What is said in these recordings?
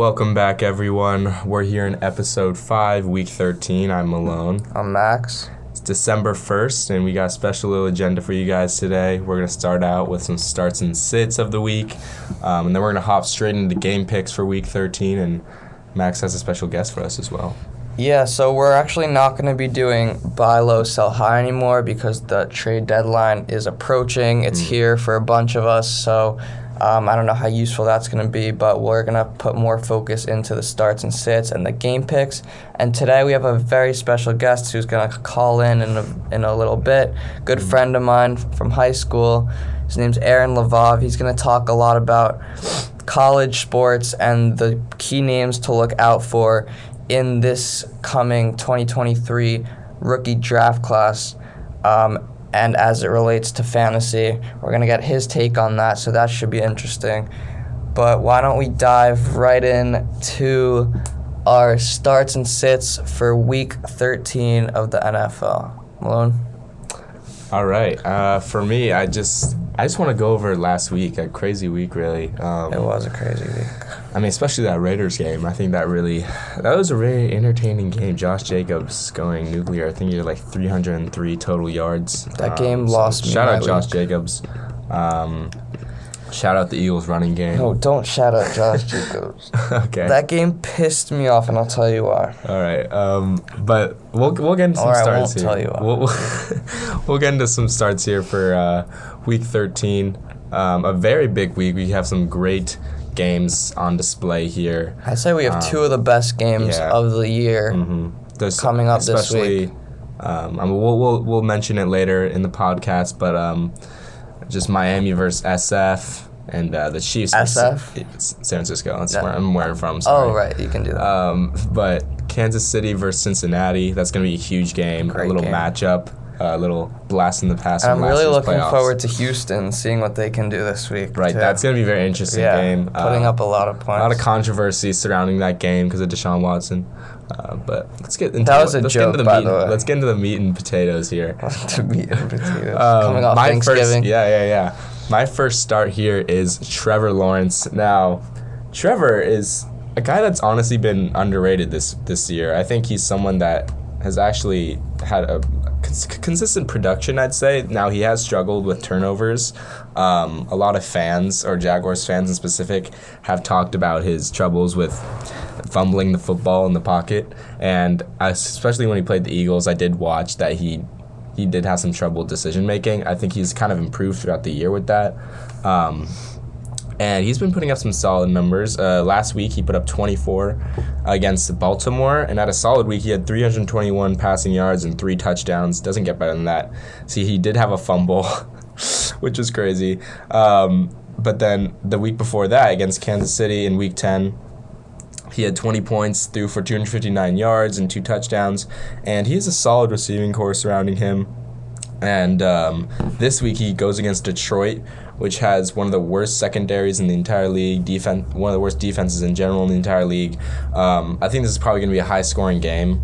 Welcome back, everyone. We're here in episode 5, week 13. I'm Malone. I'm Max. It's December 1st, and we got a special little agenda for you guys today. We're going to start out with some starts and sits of the week, um, and then we're going to hop straight into game picks for week 13, and Max has a special guest for us as well. Yeah, so we're actually not going to be doing buy low, sell high anymore because the trade deadline is approaching. It's here for a bunch of us, so um, I don't know how useful that's going to be, but we're going to put more focus into the starts and sits and the game picks. And today we have a very special guest who's going to call in in a, in a little bit. Good friend of mine from high school. His name's Aaron Lavov. He's going to talk a lot about college sports and the key names to look out for in this coming 2023 rookie draft class. Um, and as it relates to fantasy, we're going to get his take on that, so that should be interesting. But why don't we dive right in to our starts and sits for week 13 of the NFL? Malone? All right. Uh, for me, I just I just want to go over last week, a crazy week, really. Um, It was a crazy week. I mean, especially that Raiders game. I think that really, that was a very entertaining game. Josh Jacobs going nuclear. I think he had like 303 total yards. That game lost Shout out Josh week. Jacobs. Um, shout out the Eagles running game. No, don't shout out Josh Jacobs. okay. That game pissed me off, and I'll tell you why. All right. Um, but we'll we'll get into some right, starts here. tell you why. We'll, we'll, we'll get into some starts here for uh, week 13. Um, a very big week. We have some great games on display here. I say we have two of the best games yeah. of the year. hmm Coming up this especially, week. Um, I mean, we'll, we'll we'll mention it later in the podcast, but um, just Miami versus SF and uh, the Chiefs. SF? San Francisco. That's Yeah. where I'm where I'm from. Sorry. Oh, right, you can do that. Um, but Kansas City versus Cincinnati. That's gonna be a huge game. Great a little game. matchup. A little blast in the past. I'm really looking playoffs. forward to Houston, seeing what they can do this week. Right, too. that's gonna be a very interesting yeah, game. putting Uh, up a lot of points. a lot of controversy surrounding that game because of Deshaun Watson. Uh, but let's get into That was a let's joke, get into the by meat, the way. Let's get into the meat and potatoes here. to meet and potatoes. Um, Coming off my Thanksgiving. First, yeah, yeah, yeah. My first start here is Trevor Lawrence. Now, Trevor is a guy that's honestly been underrated this this year. I think he's someone that has actually had a consistent production. I'd say. Now he has struggled with turnovers. Um, a lot of fans, or Jaguars fans in specific, have talked about his troubles with fumbling the football in the pocket, and especially when he played the Eagles, I did watch that he he did have some trouble decision making. I think he's kind of improved throughout the year with that. Um, and he's been putting up some solid numbers. Uh, last week, he put up 24 against Baltimore, and at a solid week, he had 321 passing yards and three touchdowns. Doesn't get better than that. See, he did have a fumble, which is crazy. Um, but then the week before that, against Kansas City in week 10, he had 20 points, threw for 259 yards and two touchdowns, and he has a solid receiving core surrounding him. And um, this week he goes against Detroit, which has one of the worst secondaries in the entire league. Defense, one of the worst defenses in general in the entire league. Um, I think this is probably going to be a high-scoring game.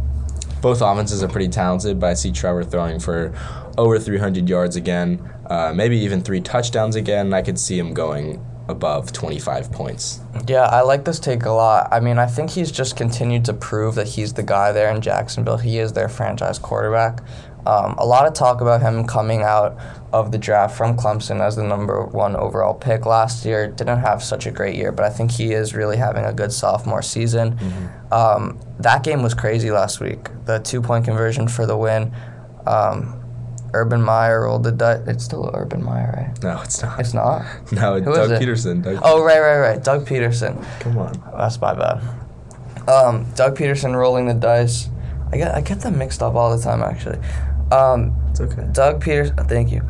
Both offenses are pretty talented, but I see Trevor throwing for over 300 yards again, uh, maybe even three touchdowns again. I could see him going above 25 points. Yeah, I like this take a lot. I mean, I think he's just continued to prove that he's the guy there in Jacksonville. He is their franchise quarterback. Um, a lot of talk about him coming out of the draft from Clemson as the number one overall pick last year. Didn't have such a great year, but I think he is really having a good sophomore season. Um, that game was crazy last week. The two point conversion for the win. Um, Urban Meyer rolled the dice. It's still Urban Meyer, right? No, it's not. It's not. No, Who is Doug it? Pederson. Doug Oh, right, right, right. Doug Pederson. Come on. That's my bad. Um, Doug Pederson rolling the dice. I get I get them mixed up all the time actually. Um, It's okay. Doug Peters, thank you.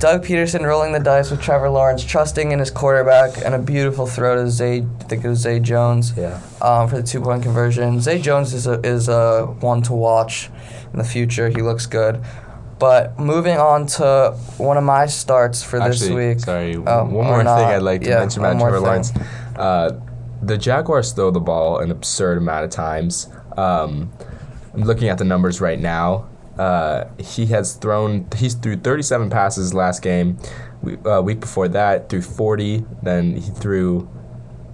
Doug Pederson rolling the dice with Trevor Lawrence, trusting in his quarterback, and a beautiful throw to Zay. I think it was Zay Jones. Yeah. Um, for the two point conversion. Zay Jones is a is a one to watch in the future. He looks good. But moving on to one of my starts for this week. sorry. Oh, one or more not. thing I'd like to Yeah, mention about Trevor. Lawrence. Uh, the Jaguars throw the ball an absurd amount of times. Um, I'm looking at the numbers right now. Uh, he has thrown. He's threw 37 passes last game. We, uh, week before that, threw 40. Then he threw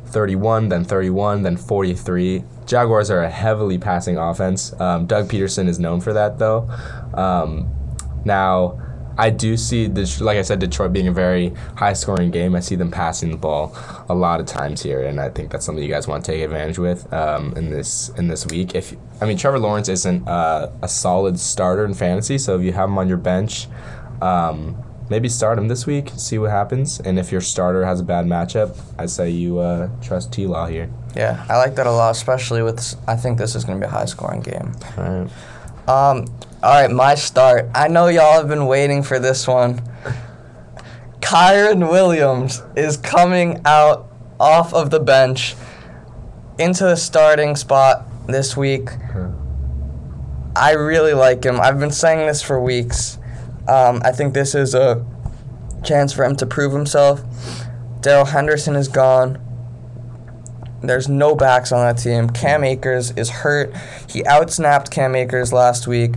31, then 31, then 43. Jaguars are a heavily passing offense. Um, Doug Pederson is known for that, though. Um, now, I do see this, like I said, Detroit being a very high scoring game. I see them passing the ball a lot of times here, and I think that's something you guys want to take advantage with um, in this in this week. If I mean Trevor Lawrence isn't uh, a solid starter in fantasy, so if you have him on your bench, um, maybe start him this week, see what happens. And if your starter has a bad matchup, I say you uh, trust T Law here. Yeah, I like that a lot, especially with. I think this is going to be a high scoring game. All right. Um, all right, my start. I know y'all have been waiting for this one. Kyren Williams is coming out off of the bench into the starting spot this week. I really like him. I've been saying this for weeks. Um, I think this is a chance for him to prove himself. Darrell Henderson is gone. There's no backs on that team. Cam Akers is hurt. He outsnapped Cam Akers last week.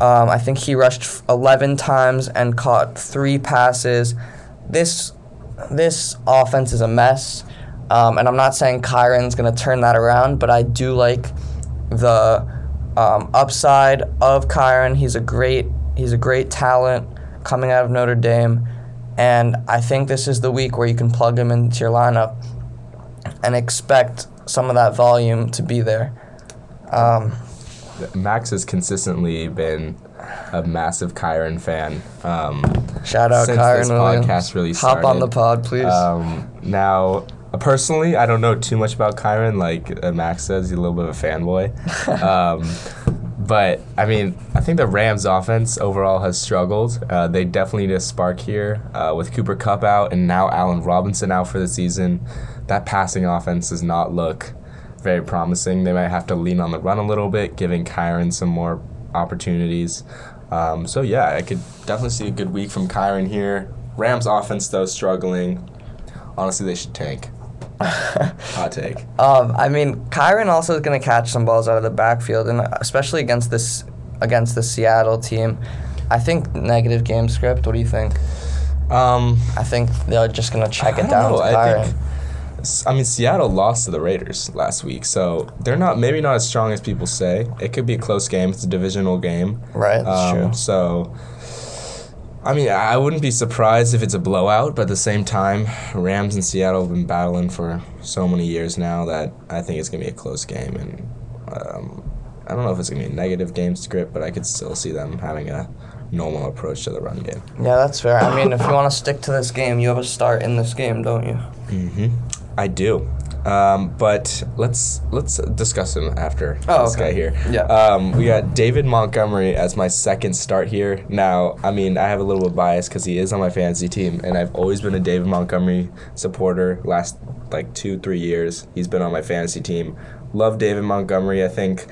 Um, I think he rushed 11 times and caught three passes. This this offense is a mess, um, and I'm not saying Kyren's gonna turn that around, but I do like the um, upside of Kyren. He's a great he's a great talent coming out of Notre Dame, and I think this is the week where you can plug him into your lineup and expect some of that volume to be there. Um, Max has consistently been a massive Kyren fan. Um, shout out Since Kyren this Williams. podcast really Hop on the pod, please. Um, now, personally, I don't know too much about Kyren. Like uh, Max says, he's a little bit of a fanboy. um, but I mean, I think the Rams' offense overall has struggled. Uh, they definitely need a spark here uh, with Cooper Kupp out and now Allen Robinson out for the season. That passing offense does not look very promising. They might have to lean on the run a little bit, giving Kyren some more opportunities. Um, so yeah, I could definitely see a good week from Kyren here. Rams offense though struggling. Honestly, they should tank. Hot take. Um, I mean, Kyren also is going to catch some balls out of the backfield, and especially against this against the Seattle team. I think negative game script. What do you think? Um, I think they're just going to check it down I think- I mean, Seattle lost to the Raiders last week, so they're not maybe not as strong as people say. It could be a close game. It's a divisional game. right, that's Um, true. So, I mean, I wouldn't be surprised if it's a blowout, but at the same time, Rams and Seattle have been battling for so many years now that I think it's going to be a close game. And um, I don't know if it's going to be a negative game script, but I could still see them having a normal approach to the run game. Yeah, that's fair. I mean, if you want to stick to this game, you have a start in this game, don't you? hmm I do. Um, but let's let's discuss him after Oh, this okay. guy here. Yeah. Um, we got David Montgomery as my second start here. Now, I mean, I have a little bit of bias because he is on my fantasy team, and I've always been a David Montgomery supporter. Last like two three years, he's been on my fantasy team. Love David Montgomery. I think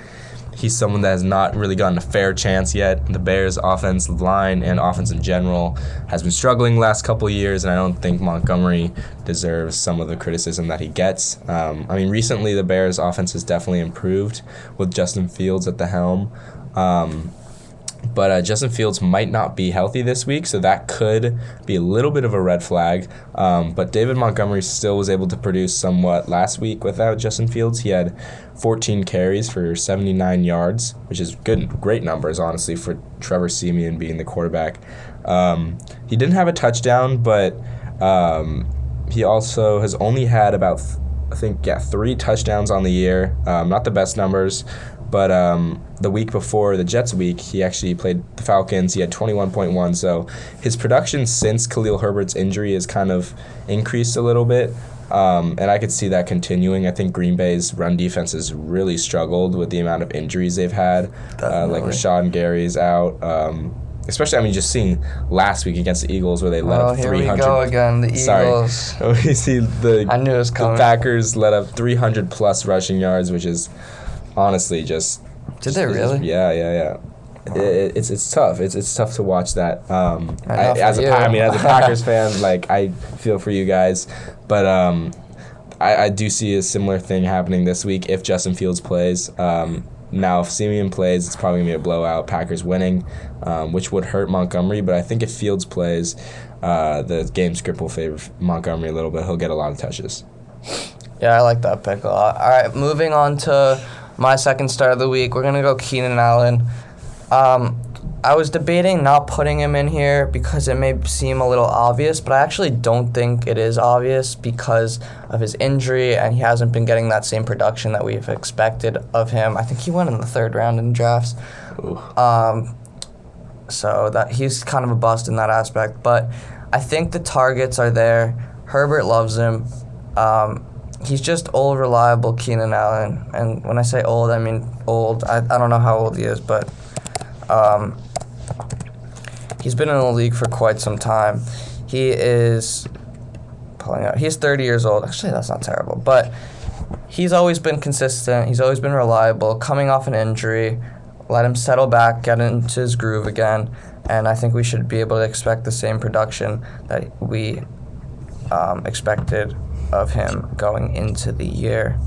he's someone that has not really gotten a fair chance yet. The Bears' offensive line and offense in general has been struggling last couple years, and I don't think Montgomery deserves some of the criticism that he gets. Um, I mean, recently the Bears' offense has definitely improved with Justin Fields at the helm. Um, but uh, Justin Fields might not be healthy this week, so that could be a little bit of a red flag. Um, but David Montgomery still was able to produce somewhat last week without Justin Fields. He had 14 carries for 79 yards, which is good, great numbers honestly for Trevor Siemian being the quarterback. Um, he didn't have a touchdown, but um, he also has only had about I think yeah three touchdowns on the year. Um, not the best numbers, but um, the week before the Jets week, he actually played the Falcons. He had 21.1. So his production since Khalil Herbert's injury has kind of increased a little bit. Um, and I could see that continuing. I think Green Bay's run defense has really struggled with the amount of injuries they've had. Uh, like. Rashan Gary's out. Um, especially, I mean, just seeing last week against the Eagles where they let Oh, up here we 300. go again. The Sorry. Eagles. we see the I knew it was the coming. Packers let up 300 plus rushing yards, which is honestly just. Did they it's just- really? yeah, yeah, yeah. It, it- it's it's tough. It's it's tough to watch that. Um, I as a you. Pa- I mean, as a Packers fan, like I feel for you guys, but um, I, I do see a similar thing happening this week if Justin Fields plays. Um, now, if Siemian plays, it's probably gonna be a blowout. Packers winning, um, which would hurt Montgomery. But I think if Fields plays, uh, the game script will favor Montgomery a little bit. He'll get a lot of touches. Yeah, I like that pick a lot. All right, moving on to my second start of the week. We're gonna go Keenan Allen. Um, I was debating not putting him in here because it may seem a little obvious, but I actually don't think it is obvious because of his injury and he hasn't been getting that same production that we've expected of him. I think he went in the third round in drafts. Um, so that he's kind of a bust in that aspect, but I think the targets are there. Herbert loves him. Um, he's just old, reliable Keenan Allen, and when I say old, I mean old. I, I don't know how old he is, but um, he's been in the league for quite some time. He is pulling out. He's 30 years old. Actually, that's not terrible, but he's always been consistent. He's always been reliable. Coming off an injury, let him settle back, get into his groove again, and I think we should be able to expect the same production that we um, expected of him going into the year.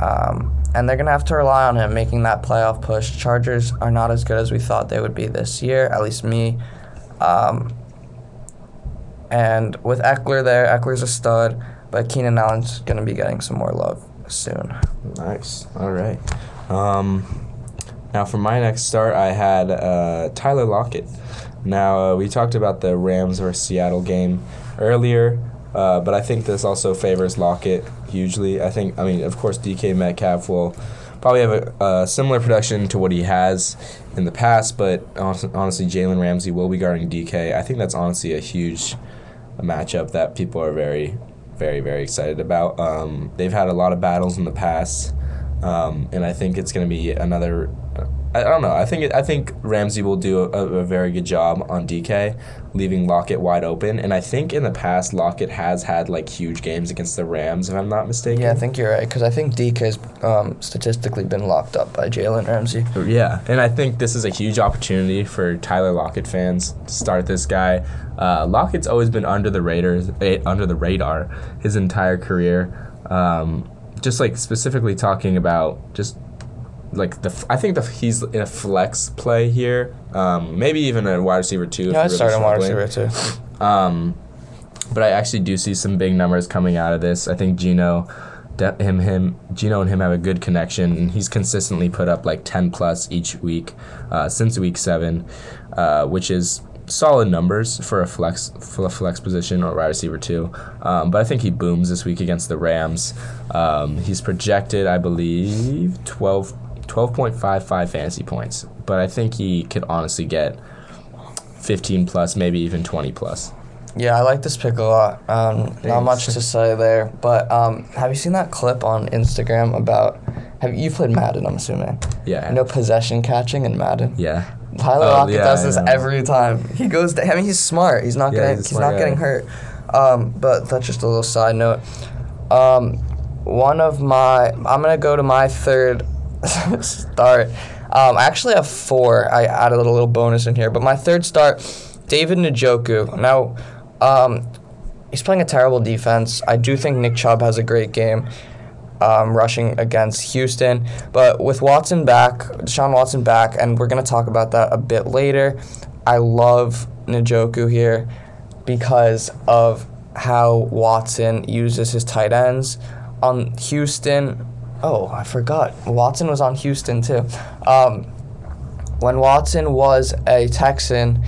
Um, and they're going to have to rely on him making that playoff push. Chargers are not as good as we thought they would be this year, at least me. Um, and with Ekeler there, Ekeler's a stud, but Keenan Allen's going to be getting some more love soon. Nice. All right. Um, now for my next start, I had uh, Tyler Lockett. Now uh, we talked about the Rams versus Seattle game earlier, uh, but I think this also favors Lockett hugely. I think, I mean, of course, DK Metcalf will probably have a, a similar production to what he has in the past, but honestly, Jalen Ramsey will be guarding DK. I think that's honestly a huge matchup that people are very, very, very excited about. Um, they've had a lot of battles in the past, um, and I think it's going to be another. I don't know. I think it, I think Ramsey will do a, a very good job on DK, leaving Lockett wide open. And I think in the past Lockett has had like huge games against the Rams, if I'm not mistaken. Yeah, I think you're right, because I think DK's um, statistically been locked up by Jalen Ramsey. Yeah, and I think this is a huge opportunity for Tyler Lockett fans to start this guy. Uh, Lockett's always been under the radar, eh, under the radar, his entire career. Um, just like specifically talking about just like the, I think the he's in a flex play here. Um, maybe even a wide receiver too. if Yeah, I really started wide receiver too. Um, but I actually do see some big numbers coming out of this. I think Geno, de- him, him, Geno and him have a good connection, and he's consistently put up like ten plus each week uh, since week seven, uh, which is solid numbers for a flex for a flex position or wide receiver too. Um, but I think he booms this week against the Rams. Um, he's projected, I believe, 12, 12.55 fantasy points, but I think he could honestly get. 15 plus, maybe even 20 plus. Yeah, I like this pick a lot. Um, not much to say there, but um, have you seen that clip on Instagram about? Have you played Madden? I'm assuming. Yeah. You know possession catching in Madden. Yeah. Tyler Oh, Lockett yeah, does this every time. He goes. To, I mean, he's smart. He's not Yeah, getting. he's He's, not guy. getting hurt. Um, but that's just a little side note. Um, one of my. I'm gonna go to my third start. Um, I actually have four. I added a little, bonus in here, but my third start, David Njoku. Now, um, he's playing a terrible defense. I do think Nick Chubb has a great game um, rushing against Houston. But with Watson back, Deshaun Watson back, and we're going to talk about that a bit later, I love Njoku here because of how Watson uses his tight ends. On Houston, oh, I forgot. Watson was on Houston too. Um, when Watson was a Texan,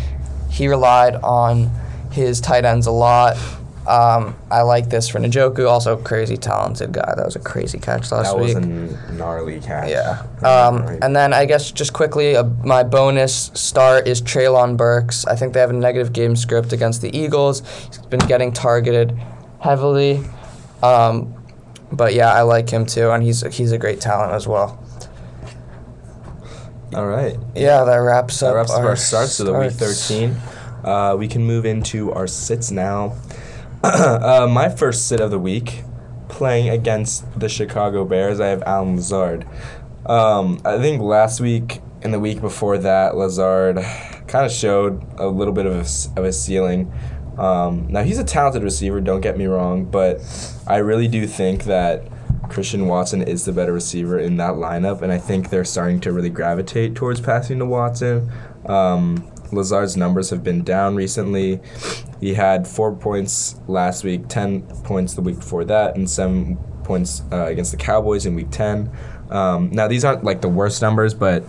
he relied on his tight ends a lot. Um, I like this for Njoku, also crazy talented guy. That was a crazy catch last That was a gnarly catch. Yeah. Um, Right. and then I guess just quickly, uh, my bonus start is Treylon Burks. I think they have a negative game script against the Eagles. He's been getting targeted heavily. Um, but yeah, I like him too, and he's he's a great talent as well. All right. Yeah, that wraps That up wraps up our our starts of the week 13. Uh, we can move into our sits now. uh, my first sit of the week, playing against the Chicago Bears, I have Allen Lazard. Um, I think last week and the week before that, Lazard kind of showed a little bit of a, of a ceiling. Um, now, he's a talented receiver, don't get me wrong, but I really do think that Christian Watson is the better receiver in that lineup, and I think they're starting to really gravitate towards passing to Watson. Um, Lazard's numbers have been down recently. He had four points last week, 10 points the week before that, and seven points uh, against the Cowboys in Week 10. Um, now these aren't like the worst numbers, but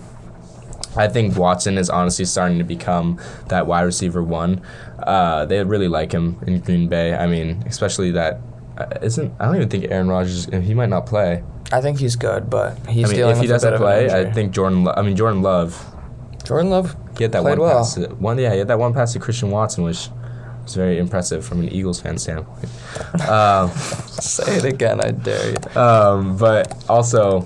I think Watson is honestly starting to become that wide receiver one. Uh, they really like him in Green Bay. I mean, especially that uh, isn't. I don't even think Aaron Rodgers. He might not play. I think he's good, but he's I mean, dealing if he doesn't play, I think Jordan. Lo- I mean, Jordan Love. Jordan Love He had that one well. pass. to- One, yeah, he had that one pass to Christian Watson, which was very impressive from an Eagles fan standpoint. um, Say it again, I dare you. um, but also,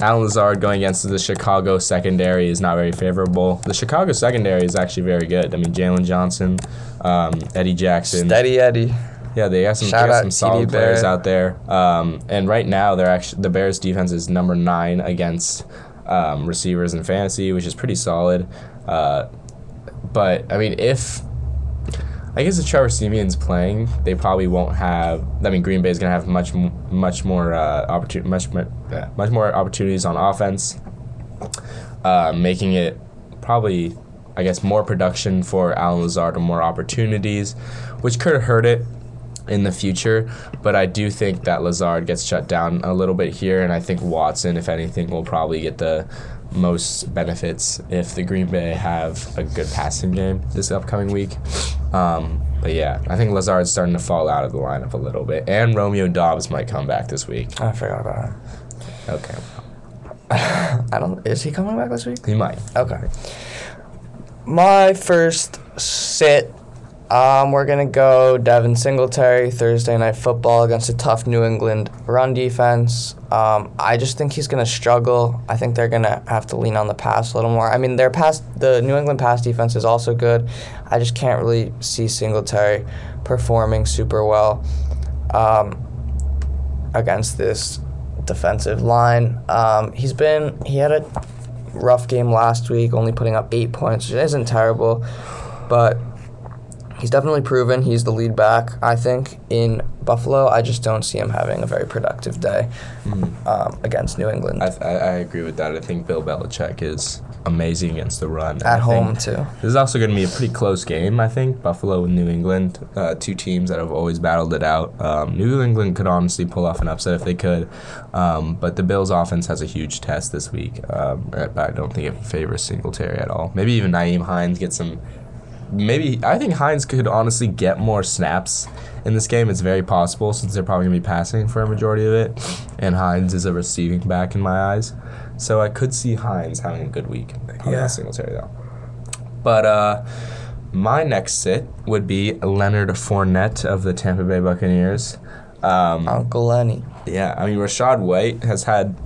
Allen Lazard going against the Chicago secondary is not very favorable. The Chicago secondary is actually very good. I mean, Jaylon Johnson, um, Eddie Jackson. Steady Eddie. Yeah, they got some, they got some TD solid players Barrett. out there. Um, and right now, they're actually the Bears' defense is number nine against um, receivers in fantasy, which is pretty solid. Uh, but I mean, if I guess if Trevor Siemian's playing, they probably won't have. I mean, Green Bay is gonna have much, much more uh, opportunity, much, much more opportunities on offense, uh, making it probably, I guess, more production for Allen Lazard and more opportunities, which could hurt it in the future. But I do think that Lazard gets shut down a little bit here, and I think Watson, if anything, will probably get the most benefits if the Green Bay have a good passing game this upcoming week. Um, but yeah, I think Lazard's starting to fall out of the lineup a little bit, and Romeo Doubs might come back this week. I forgot about him. Okay, I don't. Is he coming back this week? he might. Okay. My first sit. Um, we're gonna go Devin Singletary Thursday night football against a tough New England run defense. Um, I just think he's gonna struggle. I think they're gonna have to lean on the pass a little more. I mean, their pass, the New England pass defense is also good. I just can't really see Singletary performing super well um, against this defensive line. Um, he's been he had a rough game last week, only putting up eight points, which isn't terrible, but he's definitely proven he's the lead back. I think in Buffalo, I just don't see him having a very productive day um, against New England I, I, I agree with that. I think Bill Belichick is amazing against the run. at I home too. This is also going to be a pretty close game, I think. Buffalo and New England, uh, two teams that have always battled it out. Um, New England could honestly pull off an upset if they could, um, but the Bills' offense has a huge test this week. Um, but I don't think it favors Singletary at all. Maybe even Nyheim Hines gets some. Maybe I think Hines could honestly get more snaps in this game. It's very possible since they're probably going to be passing for a majority of it, and Hines is a receiving back in my eyes. So I could see Hines having a good week. Yeah. not Singletary though. But uh, my next sit would be Leonard Fournette of the Tampa Bay Buccaneers. Um, Uncle Lenny. yeah, I mean Rachaad White has had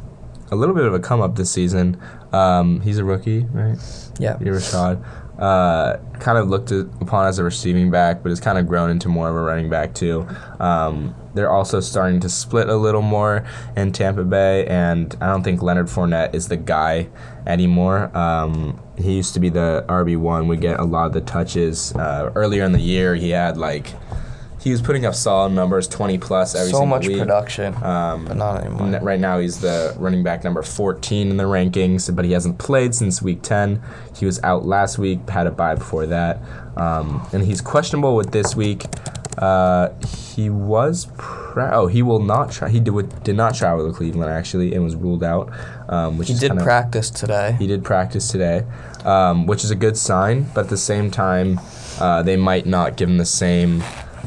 a little bit of a come up this season. Um, he's a rookie, right? Yeah. Yeah, Rachaad. Uh, kind of looked at- upon as a receiving back, but has kind of grown into more of a running back too. Um, they're also starting to split a little more in Tampa Bay, and I don't think Leonard Fournette is the guy anymore. Um, he used to be the RB one, would get a lot of the touches. Uh, earlier in the year, he had like he was putting up solid numbers, twenty plus every So single much week. production, Um, but not anymore. Right now, he's the running back number 14 in the rankings, but he hasn't played since week 10. He was out last week, had a bye before that, um, and he's questionable with this week. Uh, he was pra- oh he will not try he did, did not travel to Cleveland actually and was ruled out. Um, which he did kinda- practice today. he did practice today, um, which is a good sign. But at the same time, uh, they might not give him the same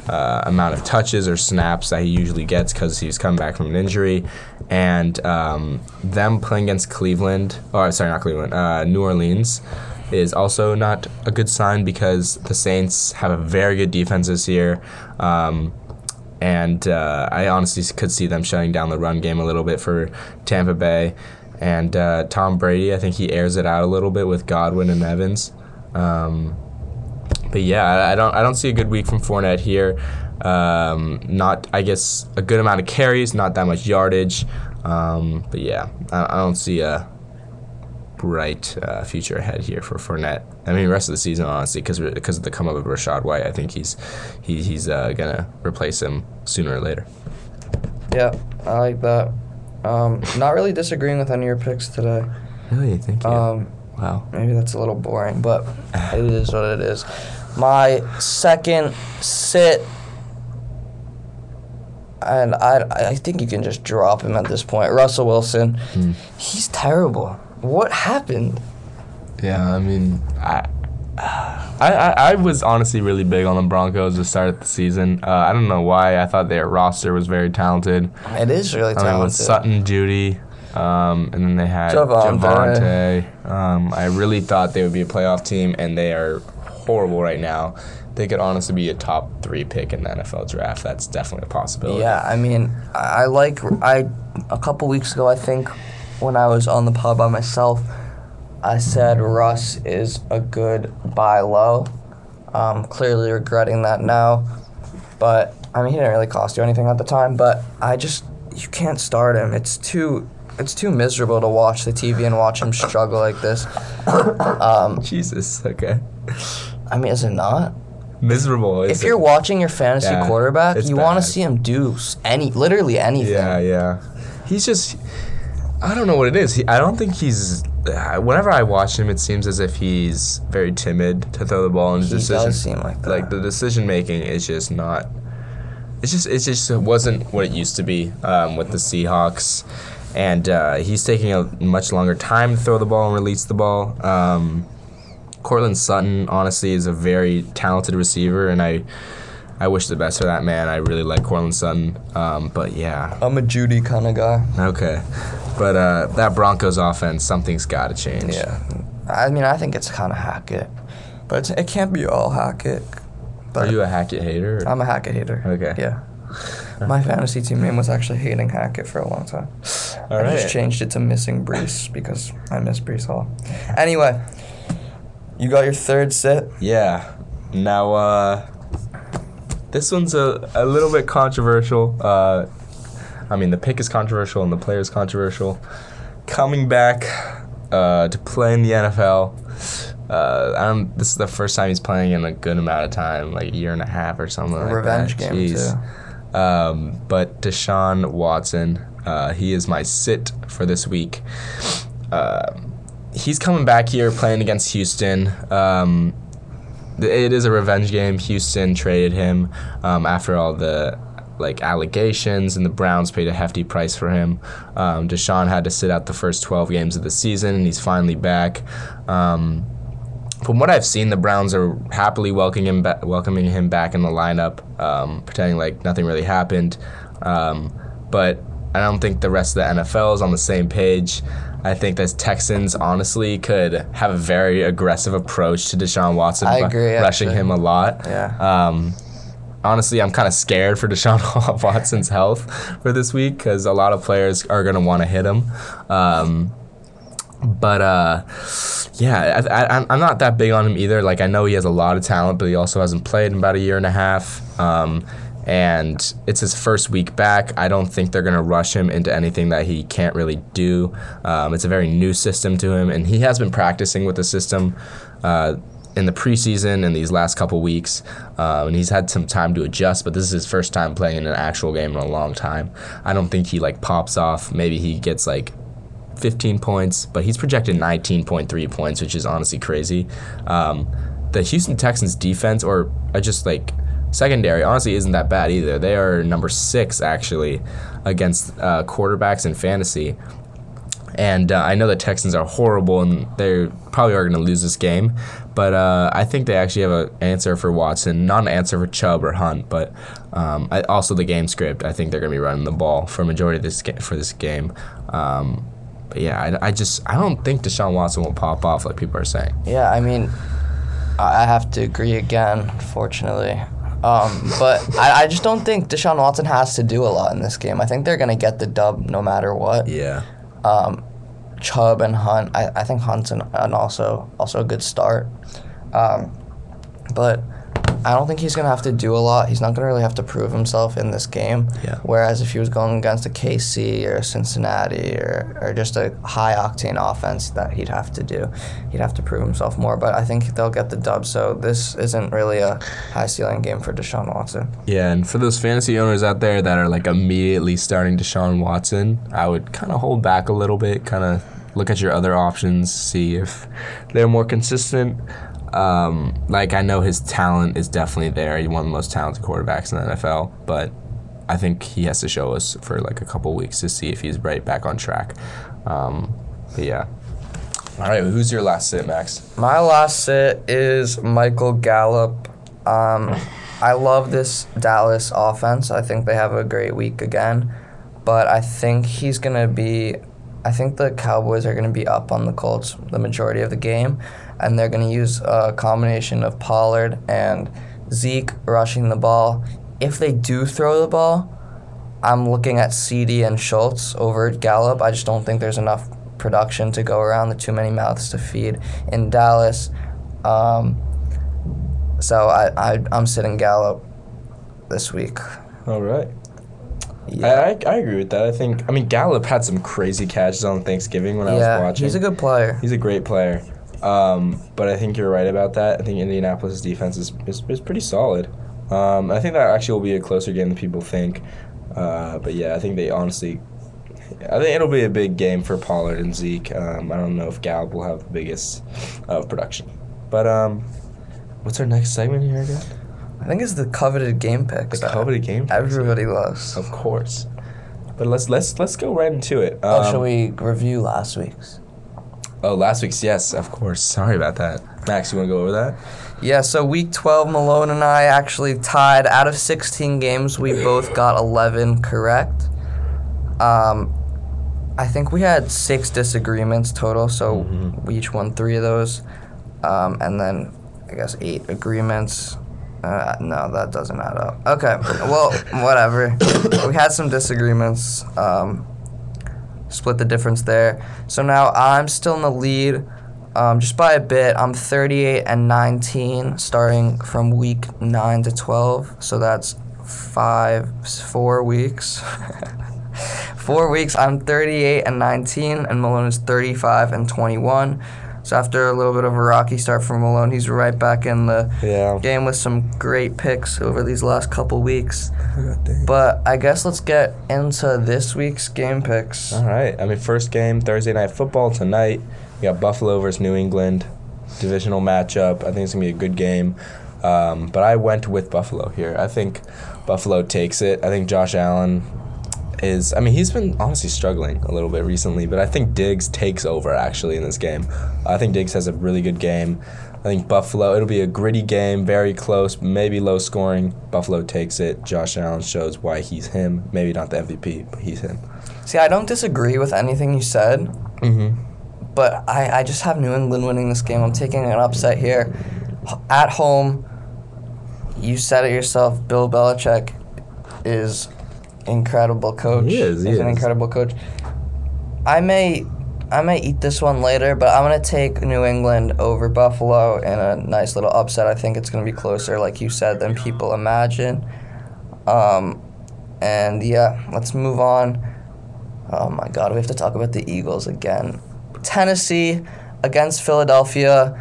uh, amount of touches or snaps that he usually gets because he's come back from an injury. And um, them playing against Cleveland, or sorry, not Cleveland, uh, New Orleans, is also not a good sign because the Saints have a very good defense this year. Um, and uh, I honestly could see them shutting down the run game a little bit for Tampa Bay. And uh, Tom Brady, I think he airs it out a little bit with Godwin and Evans. Um, but yeah, I, don't I don't see a good week from Fournette here. Um, not I guess a good amount of carries, not that much yardage. Um, but yeah, I, I don't see a bright uh, future ahead here for Fournette. I mean, rest of the season, honestly, because because of the come up of Rachaad White, I think he's he, he's uh, gonna replace him sooner or later. Yeah, I like that. Um, not really disagreeing with any of your picks today. Really, thank you. Um, wow. maybe that's a little boring, but it is what it is. My second sit. and I I think you can just drop him at this point. Russell Wilson, Hmm. he's terrible. What happened? Yeah, I mean, I, I, I, I was honestly really big on the Broncos to start of the season. Uh, I don't know why. I thought their roster was very talented. It is really I mean, with talented. Sutton, Jeudy, um, and then they had Javonte. Javante. Um, I really thought they would be a playoff team, and they are horrible right now. They could honestly be a top three pick in the NFL draft. That's definitely a possibility. Yeah, I mean, I I like I a couple weeks ago I think when I was on the pod by myself, I said Russ is a good buy low. Um, clearly regretting that now, but I mean he didn't really cost you anything at the time. But I just you can't start him. It's too it's too miserable to watch the TV and watch him struggle like this. Um, Jesus. Okay. I mean, is it not? Miserable. is If you're it? watching your fantasy Yeah, quarterback, you want to see him do any, literally anything. Yeah, yeah. He's just. I don't know what it is. He, I don't think he's. uh, Whenever I watch him, it seems as if he's very timid to throw the ball, and his He decision, does seem like that. like the decision making is just not. It's just it just wasn't what it used to be um, with the Seahawks, and uh, he's taking a much longer time to throw the ball and release the ball. Um, Courtland Sutton, honestly, is a very talented receiver, and I, I wish the best for that man. I really like Courtland Sutton, um, but yeah, I'm a Jeudy kind of guy. Okay, but uh, that Broncos offense, something's got to change. Yeah. I mean, I think it's kind of Hackett, but it's, it can't be all Hackett. Are you a Hackett hater? or- I'm a Hackett hater. Okay. Yeah. My fantasy team name was actually hating Hackett for a long time. All I right. just changed it to missing Brees because I miss Breece Hall. Anyway, you got your third sit. Yeah. Now, uh, this one's a, a little bit controversial. Uh, I mean, the pick is controversial and the player is controversial. Coming back uh, to play in the NFL. Uh, this is the first time he's playing in a good amount of time, like a year and a half or something. like Revenge that. game, Jeez. Um, but Deshaun Watson, uh, he is my sit for this week. Uh, he's coming back here playing against Houston. Um, it is a revenge game. Houston traded him um, after all the like allegations, and the Browns paid a hefty price for him. Um, Deshaun had to sit out the first 12 games of the season, and he's finally back. Um, from what I've seen, the Browns are happily welcoming him, ba- welcoming him back in the lineup, um, pretending like nothing really happened. Um, but I don't think the rest of the NFL is on the same page. I think that Texans honestly could have a very aggressive approach to Deshaun Watson, I agree, rushing actually. him a lot. Yeah. Um, honestly, I'm kind of scared for Deshaun Watson's health for this week because a lot of players are going to want to hit him. Um, but uh, yeah, I, I'm not that big on him either. Like I know he has a lot of talent, but he also hasn't played in about a year and a half. Um, and it's his first week back. I don't think they're gonna rush him into anything that he can't really do. Um, it's a very new system to him, and he has been practicing with the system. Uh, in the preseason and these last couple weeks, um, and he's had some time to adjust. But this is his first time playing in an actual game in a long time. I don't think he like pops off. Maybe he gets like 15 points, but he's projected 19.3 points, which is honestly crazy. Um, the Houston Texans defense, or just like secondary, honestly isn't that bad either. They are number six actually against uh, quarterbacks in fantasy. And uh, I know the Texans are horrible and they probably are going to lose this game. But uh, I think they actually have an answer for Watson, not an answer for Chubb or Hunt, but um, I, also the game script. I think they're going to be running the ball for majority of this ga- for this game. Um, but yeah, I, I just I don't think Deshaun Watson will pop off like people are saying. Yeah, I mean, I have to agree again, unfortunately. Um, but I, I just don't think Deshaun Watson has to do a lot in this game. I think they're going to get the dub no matter what. Yeah. um, Chubb and Hunt. I, I think Hunt's an, an also also a good start. Um, but I don't think he's gonna have to do a lot. He's not gonna really have to prove himself in this game. Yeah. Whereas if he was going against a KC or a Cincinnati or, or just a high octane offense that he'd have to do, he'd have to prove himself more. But I think they'll get the dub. So this isn't really a high ceiling game for Deshaun Watson. Yeah, and for those fantasy owners out there that are like immediately starting Deshaun Watson, I would kind of hold back a little bit, kind of look at your other options, see if they're more consistent. Um, like I know his talent is definitely there. He's one of the most talented quarterbacks in the NFL, but I think he has to show us for like a couple weeks to see if he's right back on track. Um, but yeah. All right, who's your last sit, Max? My last sit is Michael Gallup. Um, I love this Dallas offense. I think they have a great week again, but I think he's gonna be. I think the Cowboys are gonna be up on the Colts the majority of the game, and they're gonna use a combination of Pollard and Zeke rushing the ball. If they do throw the ball, I'm looking at CeeDee and Schultz over Gallup. I just don't think there's enough production to go around. The too many mouths to feed in Dallas. Um, so I, I I'm sitting Gallup this week. All right. Yeah, I, I, I agree with that. I think I mean Gallup had some crazy catches on Thanksgiving when I was yeah, watching. he's a good player. He's a great player. Um, but I think you're right about that. I think Indianapolis' defense is, is, is pretty solid. Um, I think that actually will be a closer game than people think. Uh, but yeah, I think they honestly, I think it'll be a big game for Pollard and Zeke. Um, I don't know if Gallup will have the biggest of production. But um, what's our next segment here again? I think it's the coveted game picks. The coveted game picks. Everybody loves. Of course. But let's let's let's go right into it. oh, Um, shall we review last week's? Oh, last week's yes, of course. Sorry about that. Max, you want to go over that? Yeah, so week 12, Malone and I actually tied. Out of 16 games, we both got 11 correct. Um, I think we had six disagreements total, so Mhm. we each won three of those. Um, and then I guess eight agreements. Uh, no, that doesn't add up. Okay, well, whatever. we had some disagreements. Um, split the difference there. So now I'm still in the lead, um, just by a bit. I'm 38 and 19, starting from week nine to 12. So that's five, four weeks. four weeks. I'm 38 and 19, and Malone is 35 and 21. So after a little bit of a rocky start for Malone, he's right back in the Yeah. game with some great picks over these last couple weeks. But I guess let's get into this week's game picks. All right. I mean, first game Thursday night football tonight. We got Buffalo versus New England, divisional matchup. I think it's gonna be a good game. Um, but I went with Buffalo here. I think Buffalo takes it. I think Josh Allen is. I mean, he's been honestly struggling a little bit recently, but I think Diggs takes over actually in this game. I think Diggs has a really good game. I think Buffalo. It'll be a gritty game, very close, maybe low scoring. Buffalo takes it. Josh Allen shows why he's him. Maybe not the MVP, but he's him. See, I don't disagree with anything you said, Mm-hmm. but I, I just have New England winning this game. I'm taking an upset here. At home, you said it yourself, Bill Belichick is incredible coach. He is, he He's an incredible coach. I may I may eat this one later, but I'm gonna take New England over Buffalo in a nice little upset. I think it's gonna be closer, like you said, than people imagine. Um, and yeah, let's move on. Oh my God, we have to talk about the Eagles again. Tennessee against Philadelphia.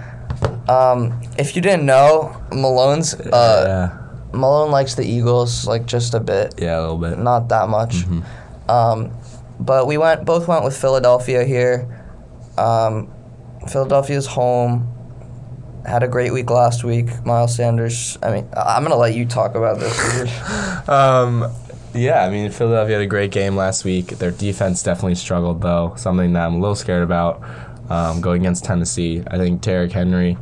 Um, if you didn't know, Malone's uh, Malone likes the Eagles like just a bit, yeah, a little bit. not that much. Mhm. Um, but we went both went with Philadelphia here. Um, Philadelphia's home. Had a great week last week. Miles Sanders. I mean, I'm gonna let you talk about this. Um, yeah, I mean, Philadelphia had a great game last week. Their defense definitely struggled, though. Something that I'm a little scared about um, going against Tennessee. I think Derrick Henry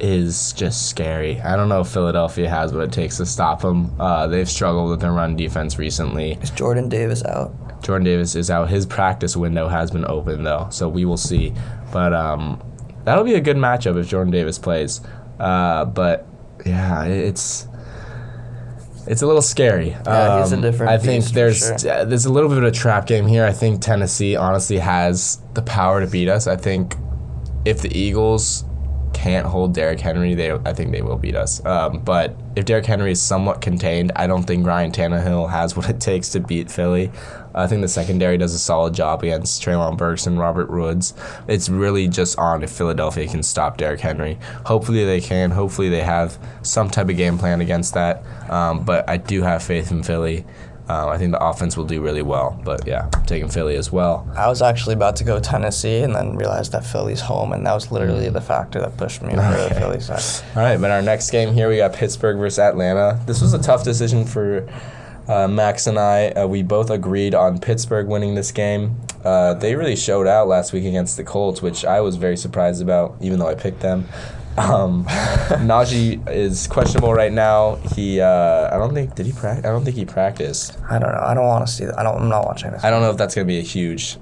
is just scary. I don't know if Philadelphia has what it takes to stop them. Uh, they've struggled with their run defense recently. Is Jordan Davis out? Jordan Davis is out. His practice window has been open though, so we will see. But um, that'll be a good matchup if Jordan Davis plays. Uh, but yeah, it's it's a little scary. Yeah, he's a Um, different I think there's sure. uh, there's a little bit of a trap game here. I think Tennessee honestly has the power to beat us. I think if the Eagles can't hold Derrick Henry, they I think they will beat us. Um, but if Derrick Henry is somewhat contained, I don't think Ryan Tannehill has what it takes to beat Philly. I think the secondary does a solid job against Treylon Burks and Robert Woods. It's really just on if Philadelphia can stop Derrick Henry. Hopefully they can. Hopefully they have some type of game plan against that. Um, but I do have faith in Philly. Um, I think the offense will do really well. But yeah, I'm taking Philly as well. I was actually about to go Tennessee and then realized that Philly's home, and that was literally the factor that pushed me over the Okay. Philly side. All right, but our next game here we got Pittsburgh versus Atlanta. This was a tough decision for Uh, Max and I, uh, we both agreed on Pittsburgh winning this game. Uh, they really showed out last week against the Colts, which I was very surprised about, even though I picked them. Um, Najee is questionable right now. He, uh, I don't think did he practice? I don't think he practiced. I don't know. I don't want to see that. I don't. I'm not watching this. I don't know if that's gonna be a huge,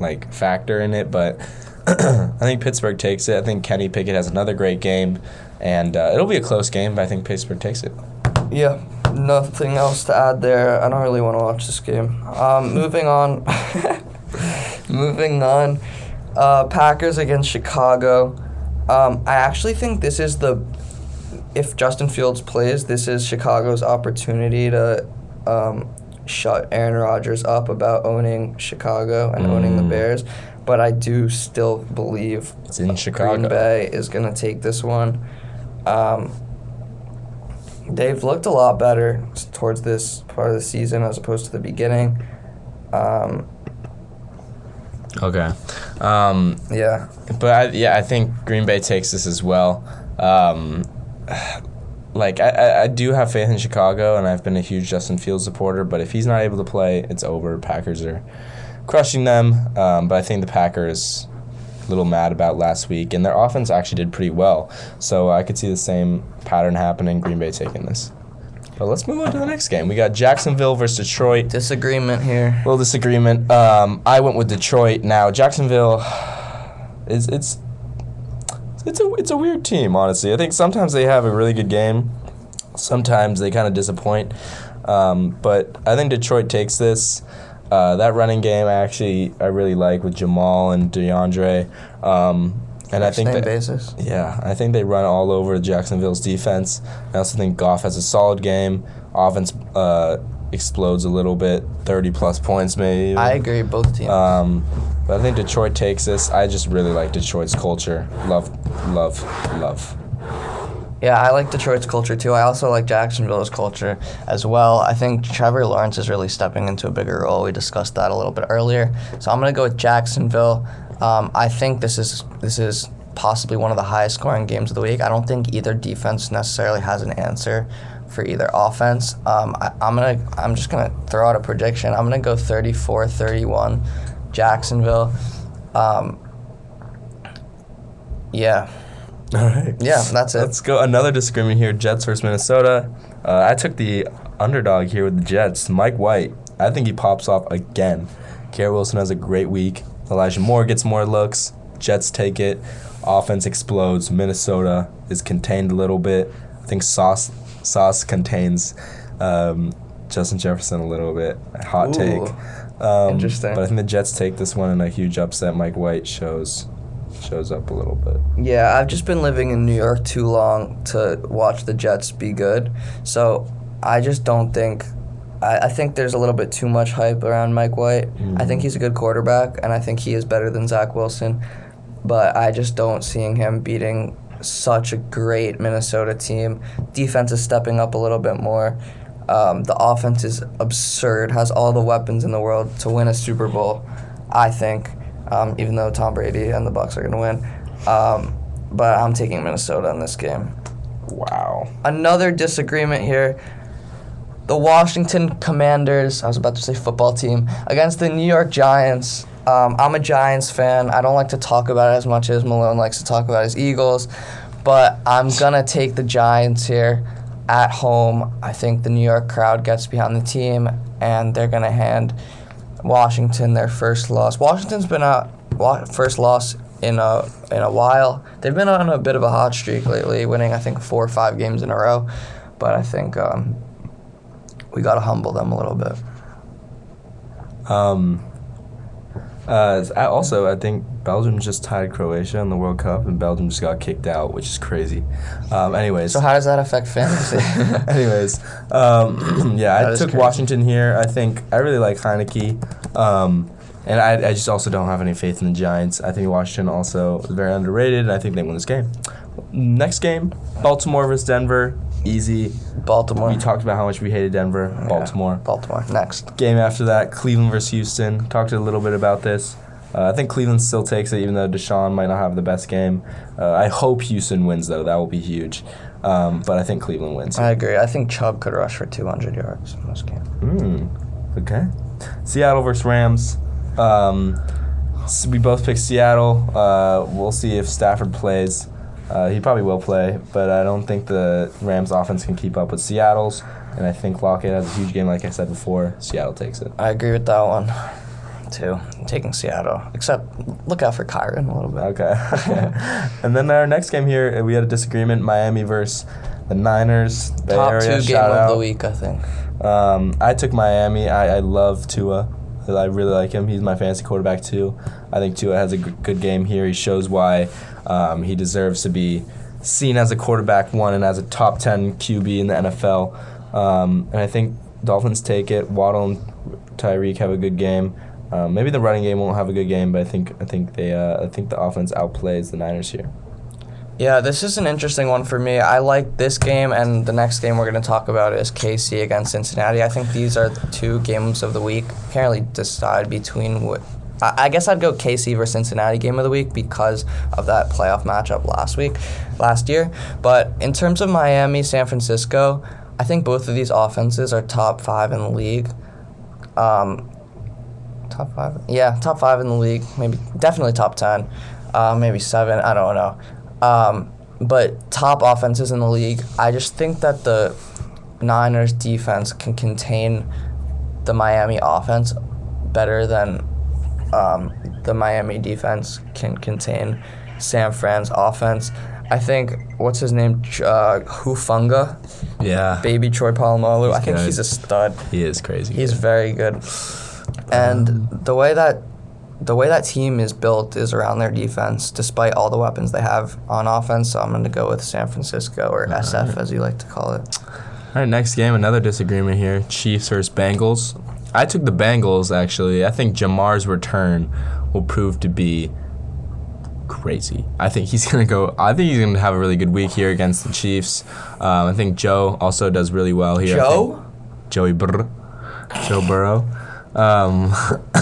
like, factor in it, but I think Pittsburgh takes it. I think Kenny Pickett has another great game, and uh, it'll be a close game, but I think Pittsburgh takes it. Yeah, nothing else to add there. I don't really want to watch this game. Um, moving on. moving on. Uh, Packers against Chicago. Um, I actually think this is the. If Justin Fields plays, this is Chicago's opportunity to um, shut Aaron Rodgers up about owning Chicago and owning the Mm. Bears. But I do still believe It's in Chicago. Green Bay is going to take this one. Um, they've looked a lot better towards this part of the season as opposed to the beginning. Um, Okay. Um, yeah, but I, yeah, I think Green Bay takes this as well. Um, like I, I, I do have faith in Chicago, and I've been a huge Justin Fields supporter. But if he's not able to play, it's over. Packers are crushing them. Um, but I think the Packers a little mad about last week, and their offense actually did pretty well. So I could see the same pattern happening. Green Bay taking this. But let's move on to the next game. We got Jacksonville versus Detroit. disagreement here. Little disagreement. Um, I went with Detroit. Now Jacksonville is it's it's a it's a weird team. Honestly, I think sometimes they have a really good game. Sometimes they kind of disappoint. Um, but I think Detroit takes this. Uh, that running game, I actually I really like with Jamal and DeAndre. Um, and I think that basis. yeah, I think they run all over Jacksonville's defense. I also think Goff has a solid game. Offense uh, explodes a little bit, thirty plus points maybe. I agree. Both teams. Um, but I think Detroit takes this. I just really like Detroit's culture. Love, love, love. Yeah, I like Detroit's culture too. I also like Jacksonville's culture as well. I think Trevor Lawrence is really stepping into a bigger role. We discussed that a little bit earlier. So I'm gonna go with Jacksonville. Um, I think this is this is possibly one of the highest scoring games of the week. I don't think either defense necessarily has an answer for either offense. Um, I, I'm gonna I'm just gonna throw out a prediction. I'm gonna go 34-31, Jacksonville. Um, yeah. All right. Yeah, that's it. Let's go. Another disagreement here. Jets versus Minnesota. Uh, I took the underdog here with the Jets. Mike White. I think he pops off again. Garrett Wilson has a great week. Elijah Moore gets more looks. Jets take it. Offense explodes. Minnesota is contained a little bit. I think Sauce Sauce contains um, Justin Jefferson a little bit. Hot Ooh. take. Um, Interesting. But I think the Jets take this one in a huge upset. Mike White shows shows up a little bit. Yeah, I've just been living in New York too long to watch the Jets be good. So I just don't think. I, I think there's a little bit too much hype around Mike White. I think he's a good quarterback, and I think he is better than Zach Wilson. But I just don't seeing him beating such a great Minnesota team. Defense is stepping up a little bit more. Um, the offense is absurd, has all the weapons in the world to win a Super Bowl, I think, um, even though Tom Brady and the Bucs are going to win. Um, but I'm taking Minnesota in this game. Wow. Another disagreement here. The Washington Commanders, I was about to say football team, against the New York Giants. Um, I'm a Giants fan. I don't like to talk about it as much as Malone likes to talk about his Eagles, but I'm going to take the Giants here at home. I think the New York crowd gets behind the team, and they're going to hand Washington their first loss. Washington's been a first loss in a in a while. They've been on a bit of a hot streak lately, winning I think four or five games in a row. But I think um, we got to humble them a little bit. Um, uh, also, I think Belgium just tied Croatia in the World Cup, and Belgium just got kicked out, which is crazy. Um, anyways, So how does that affect fantasy? anyways, um, yeah, That I took crazy. Washington here. I think I really like Heinicke, um, and I, I just also don't have any faith in the Giants. I think Washington also is very underrated, and I think they win this game. Next game, Baltimore versus Denver. Easy. Baltimore. We talked about how much we hated Denver. Yeah. Baltimore. Baltimore. Next. Game after that, Cleveland versus Houston. Talked a little bit about this. Uh, I think Cleveland still takes it, even though Deshaun might not have the best game. Uh, I hope Houston wins, though. That will be huge. Um, but I think Cleveland wins. I agree. I think Chubb could rush for 200 yards in this game. Mm, okay. Seattle versus Rams. Um, we both picked Seattle. Uh, we'll see if Stafford plays. Uh, he probably will play, but I don't think the Rams offense can keep up with Seattle's. And I think Lockett has a huge game, like I said before. Seattle takes it. I agree with that one, too. I'm taking Seattle. Except, look out for Kyren a little bit. Okay. okay. and then our next game here, we had a disagreement: Miami versus the Niners. Bay Top Area, two game of the week, I think. Um, I took Miami. I, I love Tua. I really like him. He's my fantasy quarterback too. I think Tua has a g- good game here. He shows why um, he deserves to be seen as a quarterback one and as a top ten QB in the NFL. Um, and I think Dolphins take it. Waddle and Tyreek have a good game. Um, maybe the running game won't have a good game, but I think I think they uh, I think the offense outplays the Niners here. Yeah, this is an interesting one for me. I like this game, and the next game we're going to talk about is KC against Cincinnati. I think these are two games of the week. Can't really decide between what. I guess I'd go KC versus Cincinnati game of the week because of that playoff matchup last week, last year. But in terms of Miami, San Francisco, I think both of these offenses are top five in the league. Um, top five? Yeah, top five in the league. Maybe definitely top ten. Uh, maybe seven. I don't know. Um, but top offenses in the league. I just think that the Niners defense can contain the Miami offense better than um, the Miami defense can contain San Fran's offense. I think what's his name, uh, Hufanga, Yeah, baby Troy Polamalu. I think good. he's a stud. he is crazy. He's good. very good. And the way that the way that team is built is around their defense, despite all the weapons they have on offense. So I'm going to go with San Francisco or SF, as you like to call it. All right, next game, another disagreement here. Chiefs versus Bengals. I took the Bengals, actually. I think Ja'Marr's return will prove to be crazy. I think he's going to go, I think he's going to have a really good week here against the Chiefs. Um, I think Joe also does really well here. Joe? Joey Burr. Joe Burrow. Um,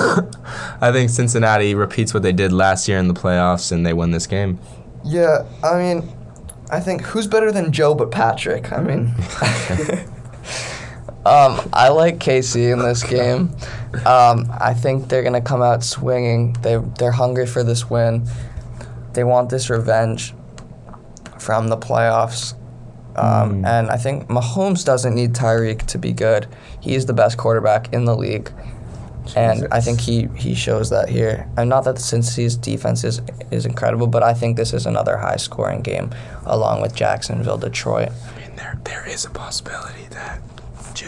I think Cincinnati repeats what they did last year in the playoffs and they win this game. Yeah, I mean, I think who's better than Joe but Patrick? I mean, um, I like KC in this game. Um, I think they're gonna come out swinging. They they're hungry for this win. They want this revenge from the playoffs. Um, Mm. And I think Mahomes doesn't need Tyreek to be good. He's the best quarterback in the league. And I think he, he shows that here. And not that Cincy's defense is, is incredible, but I think this is another high scoring game along with Jacksonville, Detroit. I mean, there there is a possibility that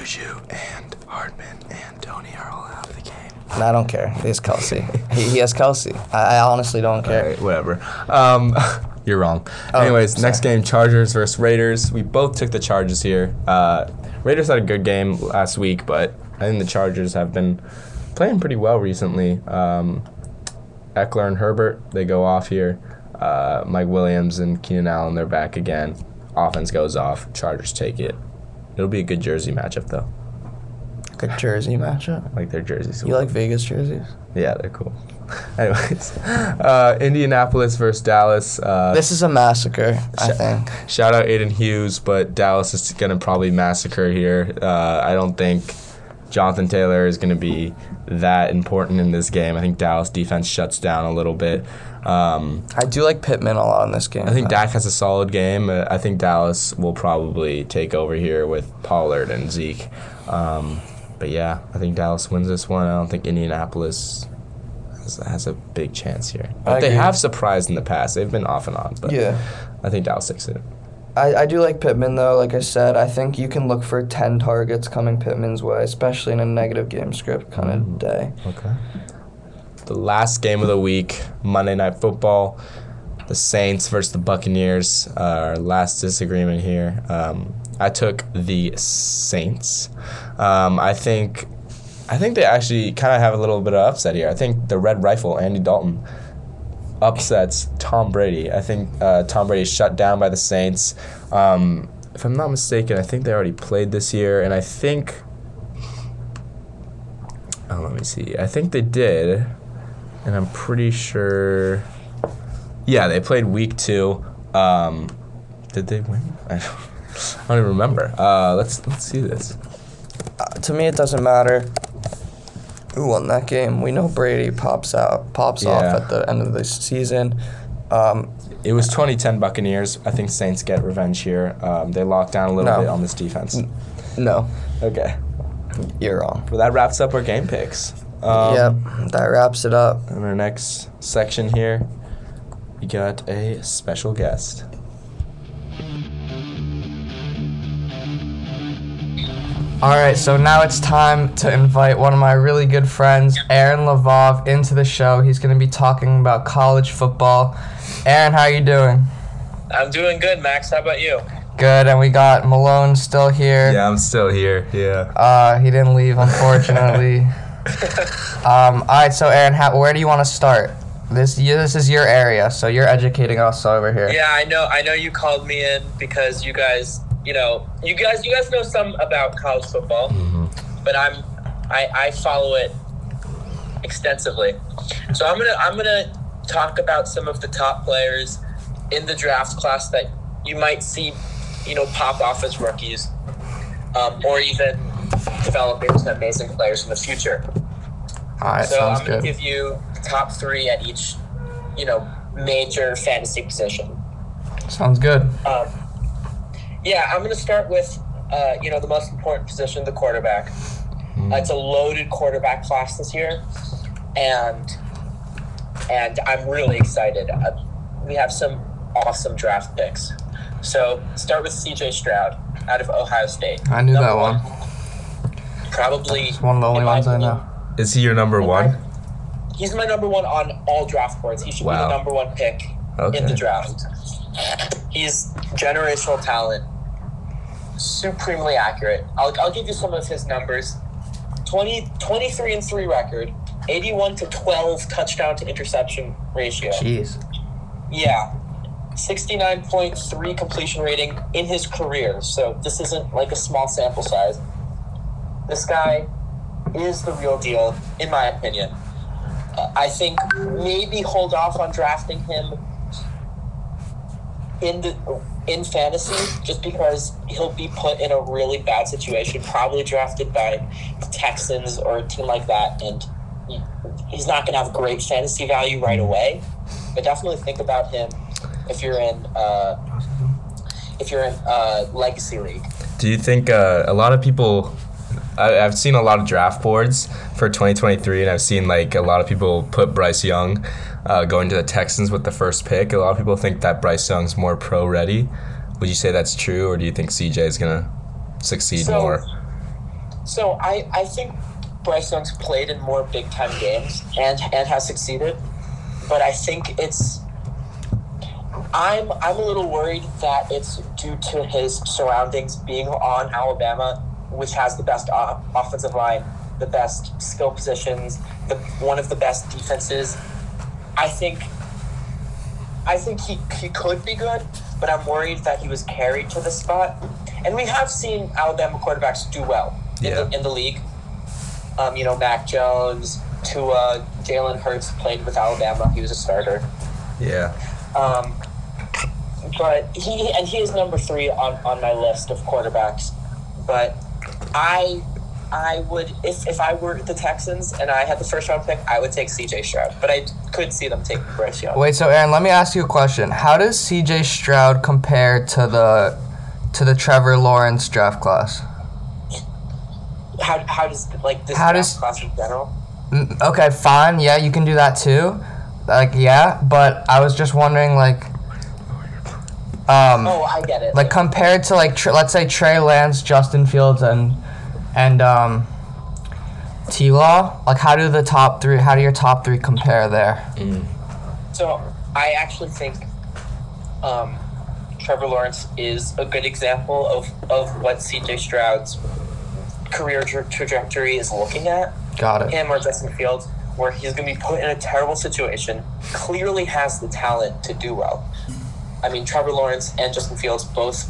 Juju and Hardman and Tony are all out of the game. And I don't care. He has Kelce. he, he has Kelce. I, I honestly don't care. Whatever. Um, you're wrong. Oh, Anyways, sorry. next game, Chargers versus Raiders. We both took the Chargers here. Uh, Raiders had a good game last week, but I think the Chargers have been playing pretty well recently. Um, Ekeler and Herbert, they go off here. Uh, Mike Williams and Keenan Allen, they're back again. Offense goes off. Chargers take it. It'll be a good jersey matchup, though. Good jersey matchup. I like their jerseys. You like Vegas jerseys? Yeah, they're cool. Anyways, uh, Indianapolis versus Dallas. Uh, This is a massacre, I think. Shout out Aiden Hughes, but Dallas is going to probably massacre here. Uh, I don't think Jonathan Taylor is going to be that important in this game. I think Dallas defense shuts down a little bit. Um, I do like Pittman a lot in this game. I think Dak has a solid game. I think Dallas will probably take over here with Pollard and Zeke. Um, but yeah, I think Dallas wins this one. I don't think Indianapolis has, has a big chance here. But I they agree. have surprised in the past. They've been off and on, but Yeah. I think Dallas takes it. I, I do like Pittman though. Like I said, I think you can look for ten targets coming Pittman's way, especially in a negative game script kind Mm. of day. Okay. The last game of the week, Monday Night Football, the Saints versus the Buccaneers. Uh, our last disagreement here. Um, I took the Saints. Um, I think, I think they actually kind of have a little bit of upset here. I think the Red Rifle, Andy Dalton, upsets Tom Brady. I think uh, Tom Brady is shut down by the Saints. Um, if I'm not mistaken, I think they already played this year, and I think. Oh, let me see. I think they did. and I'm pretty sure. Yeah, they played week two. Um, did they win? I don't, I don't even remember. Uh, let's let's see this. Uh, to me, it doesn't matter who won that game. We know Brady pops out, pops off at the end of the season. Um, It was 2010 Buccaneers. I think Saints get revenge here. Um, they locked down a little No. bit on this defense. no, Okay. you're wrong. Well, that wraps up our game picks. Um, yep, that wraps it up. In our next section here, we got a special guest. All right, so now it's time to invite one of my really good friends, Aaron Lavov, into the show. He's going to be talking about college football. Aaron, how are you doing? I'm doing good, Max. How about you? Good, and we got Malone still here. Yeah, I'm still here. Yeah. Uh, he didn't leave, unfortunately. um, all right, so Aaron, how, where do you want to start? This this is your area, so you're educating us over here. Yeah, I know. I know you called me in because you guys, you know, you guys, you guys know some about college football, but I'm, I, I follow it extensively. So I'm gonna, I'm gonna talk about some of the top players in the draft class that you might see, you know, pop off as rookies, um, or even develop into amazing players in the future. All right, so I'm gonna good. give you the top three at each, you know, major fantasy position. Sounds good. Um, yeah, I'm gonna start with, uh, you know, the most important position, the quarterback. Uh, it's a loaded quarterback class this year, and and I'm really excited. Uh, we have some awesome draft picks. So start with C.J. Stroud out of Ohio State. I knew that Number one. Probably It's one of the only in my ones I know. Is he your number one? He's my number one on all draft boards. He should Wow. be the number one pick Okay. in the draft. He's generational talent, supremely accurate. I'll, I'll give you some of his numbers 20, 23 and 3 record, 81 to 12 touchdown to interception ratio. Jeez. Yeah. 69.3 completion rating in his career. So this isn't like a small sample size. This guy is the real deal, in my opinion. Uh, I think maybe hold off on drafting him in the in fantasy just because he'll be put in a really bad situation, probably drafted by Texans or a team like that, and he's not going to have great fantasy value right away. But definitely think about him if you're in uh, if you're in uh, legacy league. Do you think uh, a lot of people? I, I've seen a lot of draft boards for 2023, and I've seen like a lot of people put Bryce Young uh, going to the Texans with the first pick. A lot of people think that Bryce Young's more pro ready. Would you say that's true, or do you think CJ is gonna succeed So- more? So I, I think Bryce Young's played in more big time games and and has succeeded, but I think it's I'm I'm a little worried that it's due to his surroundings being on Alabama, which has the best offensive line, the best skill positions, the one of the best defenses. I think I think he, he could be good, but I'm worried that he was carried to the spot. And we have seen Alabama quarterbacks do well in, Yeah. the, in the league. Um, you know, Mac Jones, Tua, Jalen Hurts played with Alabama. He was a starter. Yeah. Um, but he and he is number three on, on my list of quarterbacks. But I I would if, if I were the Texans and I had the first round pick, I would take CJ Stroud. But I could see them taking Bryce Young. Wait, so Aaron, let me ask you a question. How does CJ Stroud compare to the to the Trevor Lawrence draft class? How, how does like this How draft does- class in general? Mm, Okay, fine. Yeah, you can do that too. Like, yeah, but I was just wondering, like, um, Oh, I get it. like compared to like tr- let's say Trey Lance, Justin Fields, and and um, T Law. Like, how do the top three? How do your top three compare there? So I actually think um, Trevor Lawrence is a good example of, of what CJ Stroud's career tra- trajectory is looking at. Got it. Him or Justin Fields, where he's going to be put in a terrible situation, clearly has the talent to do well. I mean, Trevor Lawrence and Justin Fields both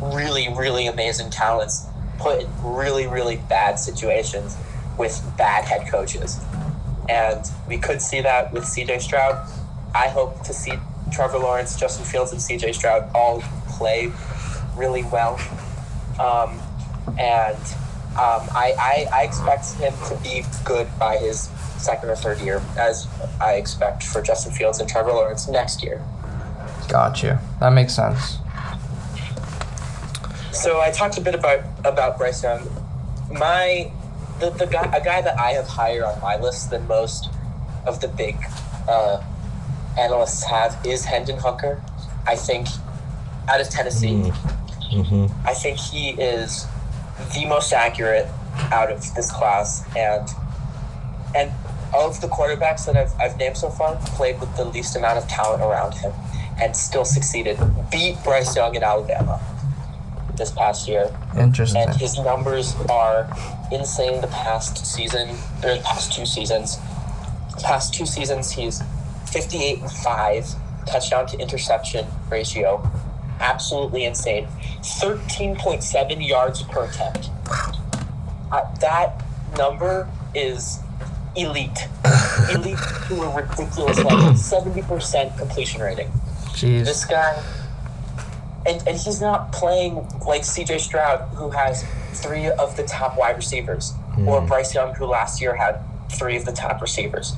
really, really amazing talents, put in really, really bad situations with bad head coaches. and we could see that with CJ Stroud. I hope to see Trevor Lawrence, Justin Fields, and CJ Stroud all play really well. Um, and um, I, I, I expect him to be good by his second or third year, as I expect for Justin Fields and Trevor Lawrence next year. Got you. That makes sense. So I talked a bit about about Bryce Young. My the, the guy a guy that I have higher on my list than most of the big uh, analysts have is Hendon Hooker. I think out of Tennessee, Mm-hmm. I think he is the most accurate out of this class, and and of the quarterbacks that I've, I've named so far, played with the least amount of talent around him, and still succeeded. Beat Bryce Young in Alabama this past year, Interesting. and his numbers are insane. The past season, or the past two seasons, past two seasons, he's fifty-eight and five touchdown to interception ratio, absolutely insane. Thirteen point seven yards per attempt. Uh, that number is elite, elite to a ridiculous level. Seventy percent completion rating. Jeez. This guy, and, and he's not playing like CJ Stroud, who has three of the top wide receivers, or Bryce Young, who last year had three of the top receivers.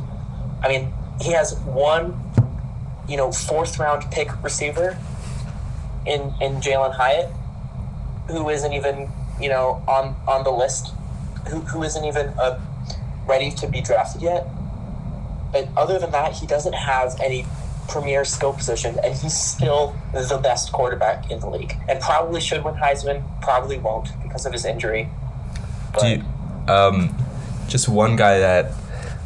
I mean, he has one, you know, fourth round pick receiver in in Jalin Hyatt, who isn't even you know on on the list, who who isn't even uh, ready to be drafted yet. But other than that, he doesn't have any premier skill position, and he's still the best quarterback in the league, and probably should win Heisman. Probably won't because of his injury. But Do you, um, just one guy that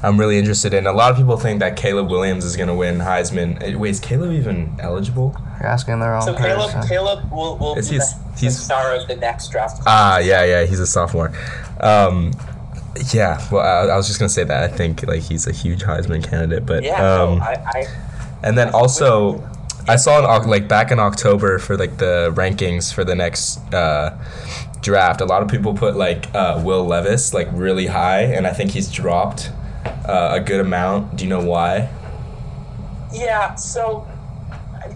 I'm really interested in. A lot of people think that Caleb Williams is going to win Heisman. Uh, Wait, is Caleb even eligible? You're asking the wrong so Caleb, person. Caleb will will Is be he's- the, the star of the next draft. Ah, yeah, yeah, he's a sophomore. Um, yeah, well, I, I was just gonna say that I think like he's a huge Heisman candidate, but yeah, um, no, I, I and then also I saw like back in October for like the rankings for the next uh, draft. A lot of people put like uh, Will Levis like really high, and I think he's dropped uh, a good amount. Do you know why? Yeah, so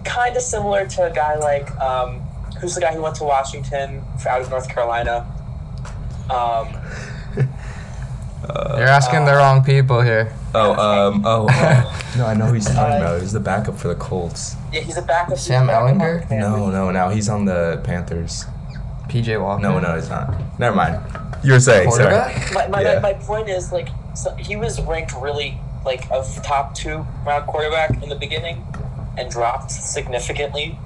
kind of similar to a guy like um, who's the guy who went to Washington out of North Carolina. Um, You're asking the wrong people here. Oh, um, oh, oh. no, I know who he's talking about. He's the backup for the Colts. yeah, he's a backup. he's a Sam backup on Ehlinger? the No, no, now he's on the Panthers. PJ Walker. No, no, he's not. Never mind. You were saying, sorry. Quarterback? My, my, Yeah. my point is like so he was ranked really like a top two round quarterback in the beginning, and dropped significantly.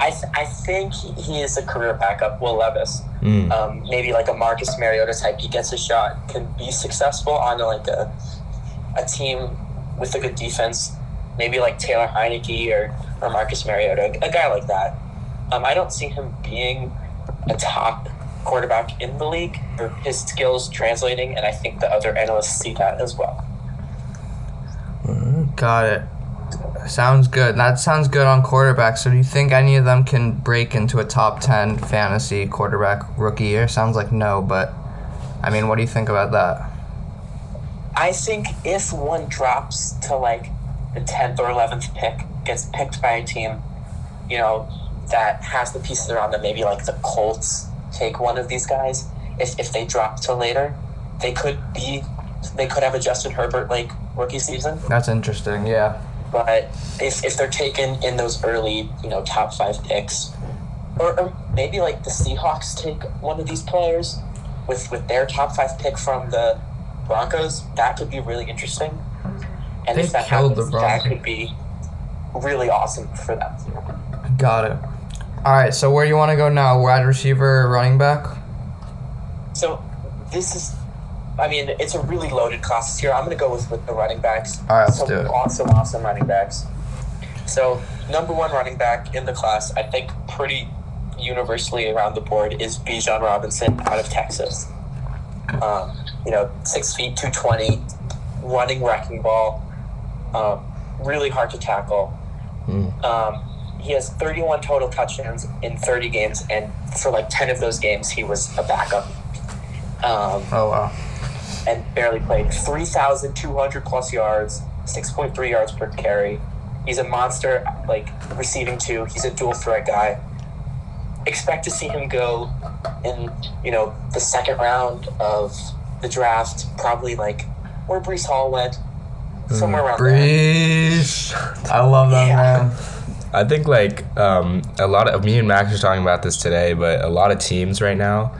I, th- I think he, he is a career backup. Will Levis, Mm. um, maybe like a Marcus Mariota type. He gets a shot, can be successful on like a a team with a good defense. Maybe like Taylor Heinicke or, or Marcus Mariota, a guy like that. Um, I don't see him being a top quarterback in the league or his skills translating, and I think the other analysts see that as well. Got it. Sounds good. That sounds good on quarterback. So do you think any of them can break into a top 10 fantasy quarterback rookie year? Sounds like no, but I mean, what do you think about that? I think if one drops to like the 10th or 11th pick, gets picked by a team, you know, that has the pieces around them, maybe like the Colts take one of these guys. If, if they drop to later, they could be, they could have a Justin Herbert like rookie season. That's interesting. Yeah. But if, if they're taken in those early, you know, top five picks, or, or maybe like the Seahawks take one of these players with, with their top five pick from the Broncos, that could be really interesting. And They if that happens, that could be really awesome for them. Got it. All right. So where do you want to go now? Wide receiver, running back? So this is, I mean, it's a really loaded class this year. I'm going to go with, with the running backs. All right, let's Some do it. Awesome, awesome running backs. So number one running back in the class, I think pretty universally around the board is Bijan Robinson out of Texas. Um, you know, six feet, two twenty, running wrecking ball, um, really hard to tackle. Mm. Um, he has 31 total touchdowns in 30 games, and for like 10 of those games, he was a backup. Um, Oh wow. And barely played. 3,200 plus yards, 6.3 yards per carry. He's a monster, like receiving two. He's a dual threat guy. Expect to see him go in, you know, the second round of the draft, probably like where Breece Hall went, somewhere around there. Breece. I love that Yeah. man. I think like um, a lot of me and Max were talking about this today, but a lot of teams right now,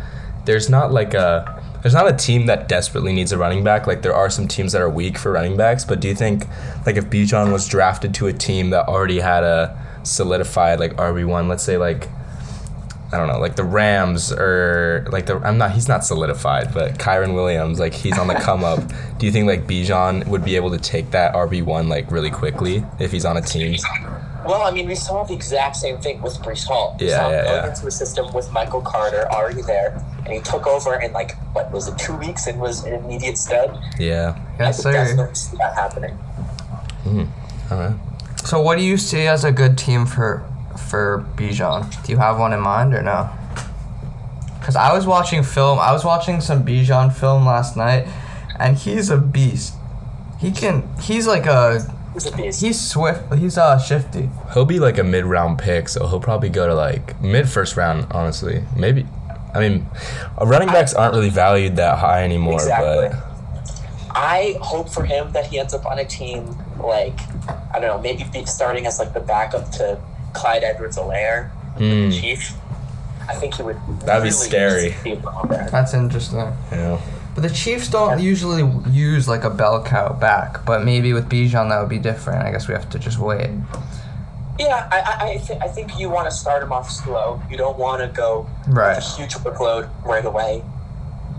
there's not like a there's not a team that desperately needs a running back. Like there are some teams that are weak for running backs, but do you think like if Bijan was drafted to a team that already had a solidified like RB one, let's say like I don't know, like the Rams or like the I'm not he's not solidified, but Kyren Williams, like he's on the come up. Do you think like Bijan would be able to take that RB one like really quickly if he's on a team? Well, I mean, we saw the exact same thing with Breece Hall. We Yeah, saw him yeah, going yeah. into a system with Michael Carter already there, and he took over in like what was it, two weeks, and was an immediate stud. Yeah. I Yes, could sir. definitely see that happening. Mm-hmm. All right. So, what do you see as a good team for for Bijan? Do you have one in mind or no? Because I was watching film. I was watching some Bijan film last night, and he's a beast. He can. He's like a. He's a beast. He's swift. He's uh shifty. He'll be like a mid round pick, so he'll probably go to like mid first round, honestly. Maybe. I mean, uh, running backs aren't really valued that high anymore, Exactly. but I hope for him that he ends up on a team like I don't know, maybe be starting as like the backup to Clyde Edwards-Helaire, mm, Chief. I think he would. That'd be really scary. be well. That's interesting. yeah. But the Chiefs don't usually use like a bell cow back. But maybe with Bijan that would be different. I guess we have to just wait. Yeah, I I, I, th- I think you want to start him off slow. You don't want to go Right. with a huge workload right away.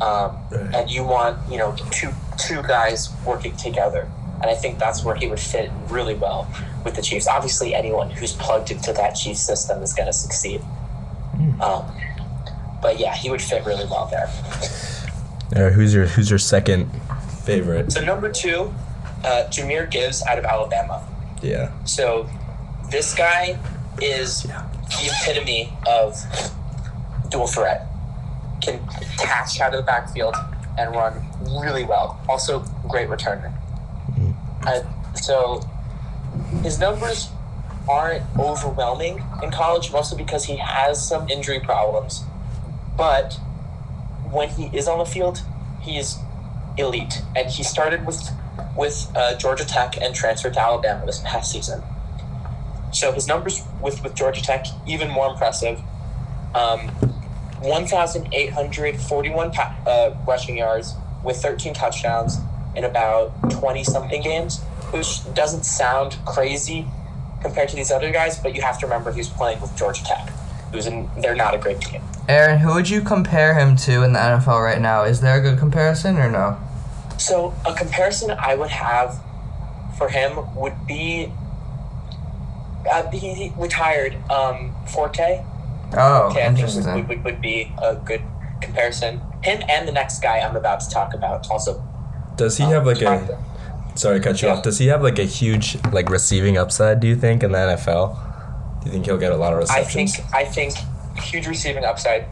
Um, Right. and you want you know two two guys working together, and I think that's where he would fit really well with the Chiefs. Obviously, anyone who's plugged into that Chiefs system is going to succeed. Um, but yeah, he would fit really well there. All right, who's your who's your second favorite? So number two, uh, Jahmyr Gibbs out of Alabama. Yeah. So this guy is Yeah. the epitome of dual threat. Can catch out of the backfield and run really well. Also, great returner. Uh, so his numbers aren't overwhelming in college, mostly because he has some injury problems. But when he is on the field, he is elite. And he started with with uh, Georgia Tech and transferred to Alabama this past season. So his numbers with, with Georgia Tech even more impressive. Um, 1,841 pa- uh, rushing yards with 13 touchdowns in about 20 something games, which doesn't sound crazy compared to these other guys, but you have to remember he's playing with Georgia Tech, who's in, they're not a great team. Aaron, who would you compare him to in the NFL right now? Is there a good comparison or no? So a comparison I would have for him would be uh, he, he retired um, Forte. Oh, Okay, I think would, interesting. would, would, would be a good comparison. Him and the next guy I'm about to talk about also. Does he have like a sorry to cut you Yeah. off? Does he have like a huge like receiving upside, do you think, in the NFL? Do you think he'll get a lot of receptions? I receptions? think I think huge receiving upside.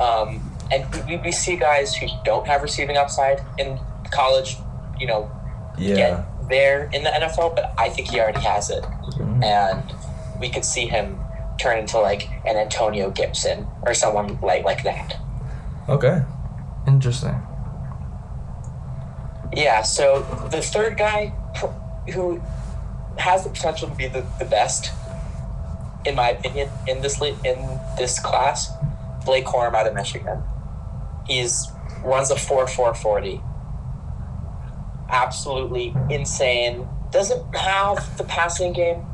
Um, and we, we see guys who don't have receiving upside in college, you know, yeah. get there in the NFL, but I think he already has it. Mm-hmm. And we could see him turn into like an Antonio Gibson or someone like like that. Okay. Interesting. Yeah, so the third guy who has the potential to be the, the best, in my opinion, in this le- in this class, Blake Corum out of Michigan. He's runs a four four forty. Absolutely insane. Doesn't have the passing game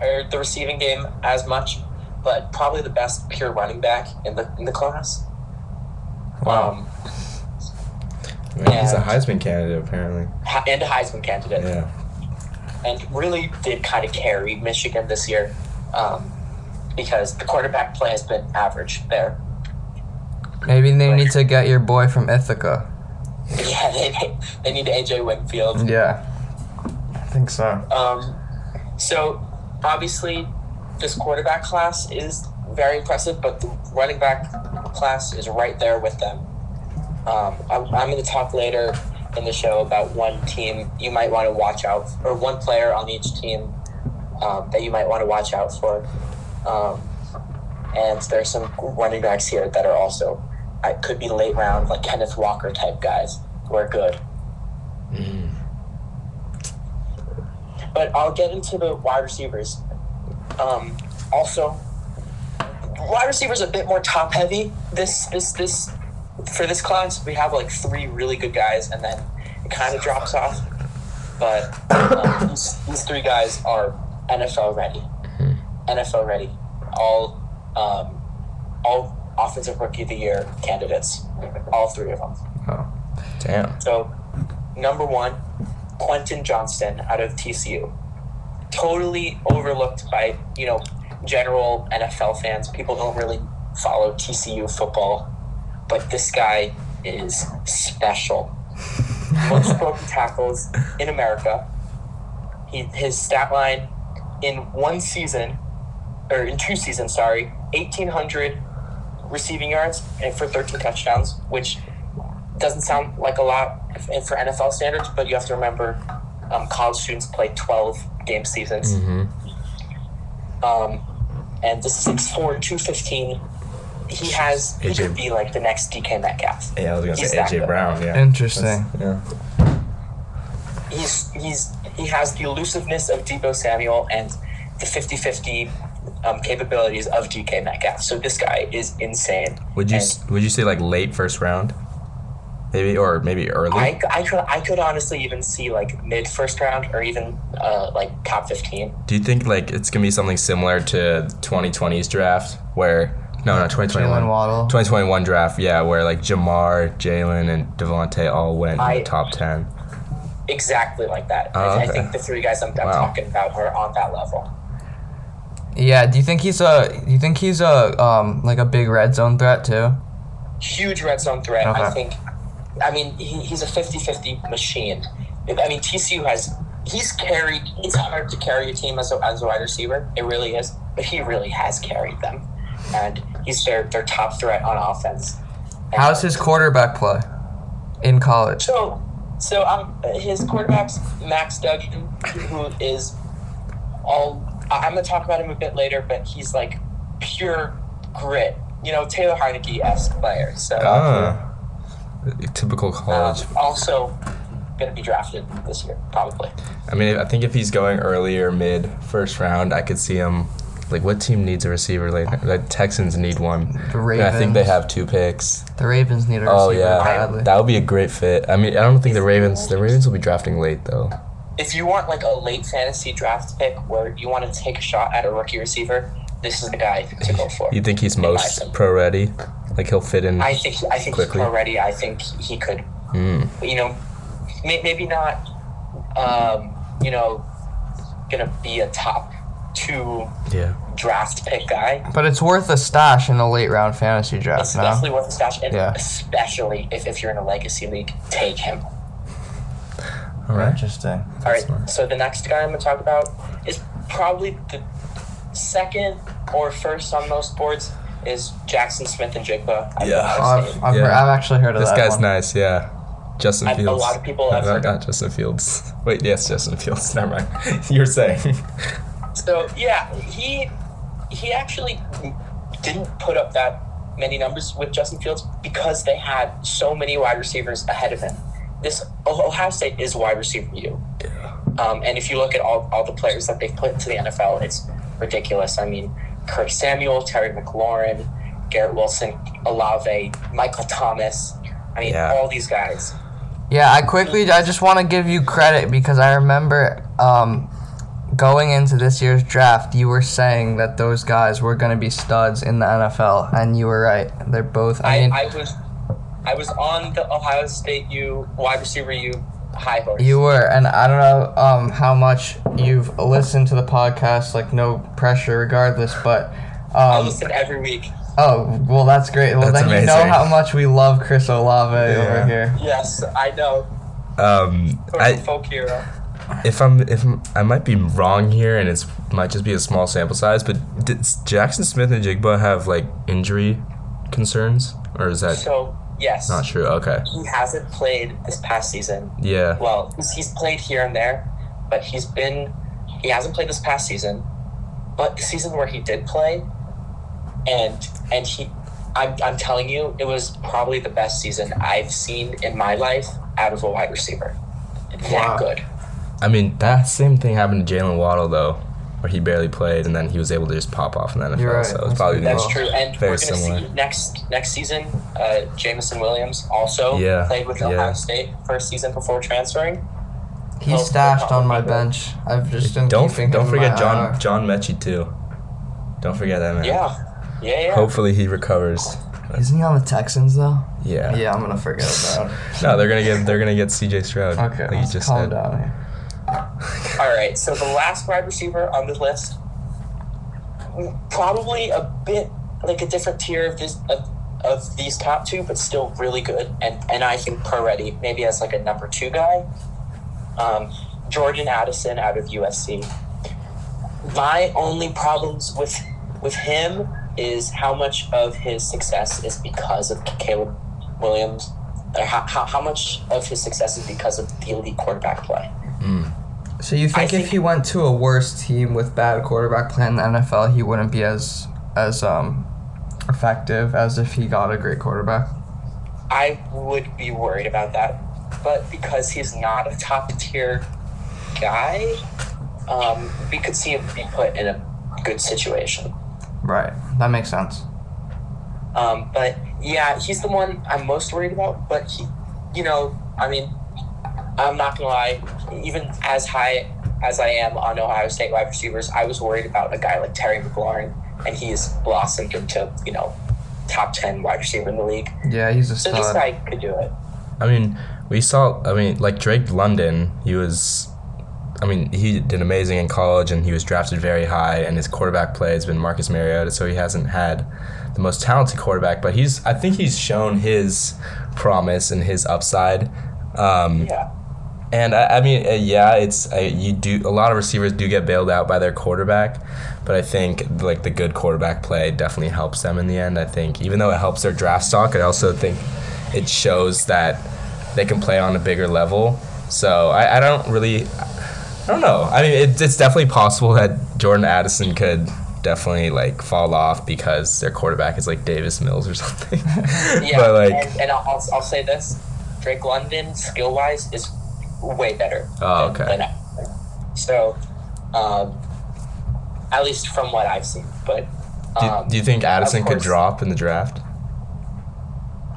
or the receiving game as much, but probably the best pure running back in the in the class. Wow. Um, I mean, he's a Heisman candidate apparently. And a Heisman candidate. Yeah. and really did kind of carry Michigan this year um, because the quarterback play has been average there. Maybe they need to get your boy from Ithaca. Yeah, they, they need AJ Winfield. Yeah. I think so. Um, so obviously, this quarterback class is very impressive, but the running back class is right there with them. Um, I'm, I'm going to talk later in the show about one team you might want to watch out, or one player on each team um, that you might want to watch out for. Um, and there's some running backs here that are also, I could be late round, like Kenneth Walker type guys who are good. But I'll get into the wide receivers. Um, also, wide receivers a bit more top heavy. This this this for this class, we have like three really good guys, and then it kind of drops off. But um, these, these three guys are NFL ready, NFL ready, all um, all offensive rookie of the year candidates, all three of them. Oh, damn. So, number one, Quentin Johnston out of TCU. Totally overlooked by, you know, general NFL fans. People don't really follow TCU football, but this guy is special. Most broken tackles in America. He, his stat line in one season, or in two seasons, sorry, 1,800 receiving yards and for 13 touchdowns, which doesn't sound like a lot if- for NFL standards, but you have to remember um, college students play 12 game seasons. Um, and this is 6'4, 215. He has, he AJ. could be like the next DK Metcalf. Yeah, I was gonna He's say AJ. Brown. Yeah. Interesting. Yeah. He's, he's, he has the elusiveness of Deebo Samuel and the 50 50 um, capabilities of DK Metcalf. So this guy is insane. Would you And- would you say like late first round? Maybe or maybe early. I, I could I could honestly even see like mid first round or even uh, like top fifteen. Do you think like it's gonna be something similar to 2020's draft where no no 2021 Waddle. 2021 draft yeah where like Ja'Marr, Jalen, and DeVonta all went in the top 10. Exactly like that. Oh, I, I think the three guys I'm, I'm Wow. talking about are on that level. Yeah. Do you think he's a? Do you think he's a um like a big red zone threat too? Huge red zone threat. I think. I mean, he, he's a 50-50 machine. I mean, TCU has he's carried. It's hard to carry a team as a, as a wide receiver. It really is, but he really has carried them, and he's their their top threat on offense. And- How's his quarterback play in college? So, so um, his quarterback's Max Duggan, who is all. I'm gonna talk about him a bit later, but he's like pure grit. You know, Taylor Heinicke esque player. So, Ah. Typical um, college. also gonna be drafted this year, probably. I mean, I think if he's going early or mid first round, I could see him. Like, what team needs a receiver? Like, the Texans need one. The And I think they have two picks. The Ravens need a receiver. Oh yeah, badly. that would be a great fit. I mean, I don't think the Ravens. The Ravens will be drafting late though. If you want like a late fantasy draft pick where you want to take a shot at a rookie receiver, this is the guy to go for. You think he's most pro ready? Like he'll fit in. I think I think Quickly. he's already. I think he could Mm. you know, may, maybe not, um, you know, gonna be a top two Yeah. draft pick guy. But it's worth a stash in a late round fantasy draft It's now. definitely worth a stash, and Yeah. especially if, if you're in a legacy league, take him. All right. Interesting. All right. smart. So the next guy I'm gonna talk about is probably the second or first on most boards is Jaxon Smith-Njigba. out of Yeah. I've, I've, Yeah. heard, I've actually heard of This that guy's one. nice. Yeah. Justin I- a Fields. lot of people have I heard- got Justin Fields. Wait, yes, Justin Fields. Never mind. You're saying. So yeah, he he actually didn't put up that many numbers with Justin Fields because they had so many wide receivers ahead of him. This Ohio State is wide receiver you. Um, and if you look at all, all the players that they've put into the NFL, it's ridiculous. I mean, Kurt Samuel, Terry McLaurin, Garrett Wilson, Olave, Michael Thomas. I mean, Yeah. all these guys. Yeah, I quickly, I just want to give you credit because I remember um, going into this year's draft, you were saying that those guys were going to be studs in the NFL, and you were right. They're both. I I, mean, I was I was on the Ohio State U wide receiver U high horse. you were, and I don't know um, how much you've listened to the podcast. Like, no pressure, regardless. But I um, listen every week. oh, well, that's great. Well, That's then you know how much we love Chris Olave Yeah. over here. Yes, I know. Um, Sort of folk hero. If I'm if I'm, I might be wrong here, and it's might just be a small sample size, but did Jaxon Smith-Njigba have like injury concerns, or is that? So Yes. Not true. Okay. He hasn't played this past season. Yeah. Well, he's, he's played here and there, but he's been he hasn't played this past season. But the season where he did play, and and he, I'm I'm telling you, it was probably the best season I've seen in my life out of a wide receiver. That Wow. good. I mean, that same thing happened to Jaylen Waddle though, where he barely played and then he was able to just pop off in the NFL. You're right. So it's That's probably good. the That's most- true, and very we're gonna similar. see next next season. Uh, Jameson Williams also Yeah, played with yeah. Ohio State first season before transferring. He's Oh, stashed on my probably. bench. I've just been Don't keeping don't forget my John IR. John Metchie too. Don't forget that man. Yeah, yeah, yeah. Hopefully he recovers. Isn't he on the Texans though? Yeah. Yeah, I'm gonna forget about. No, they're gonna get they're gonna get C.J. Stroud. Okay, like you let's just calm said. down here. All right, so the last wide receiver on this list, probably a bit like a different tier of this of, of these top two, but still really good. And and I think Peretti maybe as like a number two guy. Um, Jordan Addison out of USC. My only problems with with him is how much of his success is because of Caleb Williams. Or how, how, how much of his success is because of the elite quarterback play. So you think, if he went to a worse team with bad quarterback play in the NFL, he wouldn't be as as um effective as if he got a great quarterback? I would be worried about that. But because he's not a top tier guy, um, we could see him be put in a good situation. Right. That makes sense. Um, but yeah, he's the one I'm most worried about. But he, you know, I mean, I'm not gonna lie. Even as high as I am on Ohio State wide receivers, I was worried about a guy like Terry McLaurin, and he's blossomed into you know top ten wide receiver in the league. Yeah, he's a So this guy could do it. I mean, we saw. I mean, like Drake London, he was. I mean, he did amazing in college, and he was drafted very high. And his quarterback play has been Marcus Mariota, so he hasn't had the most talented quarterback. But he's. I think he's shown his promise and his upside. Um, Yeah. And I, I mean, uh, yeah, it's uh, you do a lot of receivers do get bailed out by their quarterback, but I think like the good quarterback play definitely helps them in the end. I think even though it helps their draft stock, I also think it shows that they can play on a bigger level. So I, I don't really, I don't know. I mean, it, it's definitely possible that Jordan Addison could definitely like fall off because their quarterback is like Davis Mills or something. Yeah, but like, and, and I'll, I'll, I'll say this: Drake London, skill wise, is way better. Oh, than- okay. than so, um, at least from what I've seen, but do, um, do you think Addison could drop in the draft?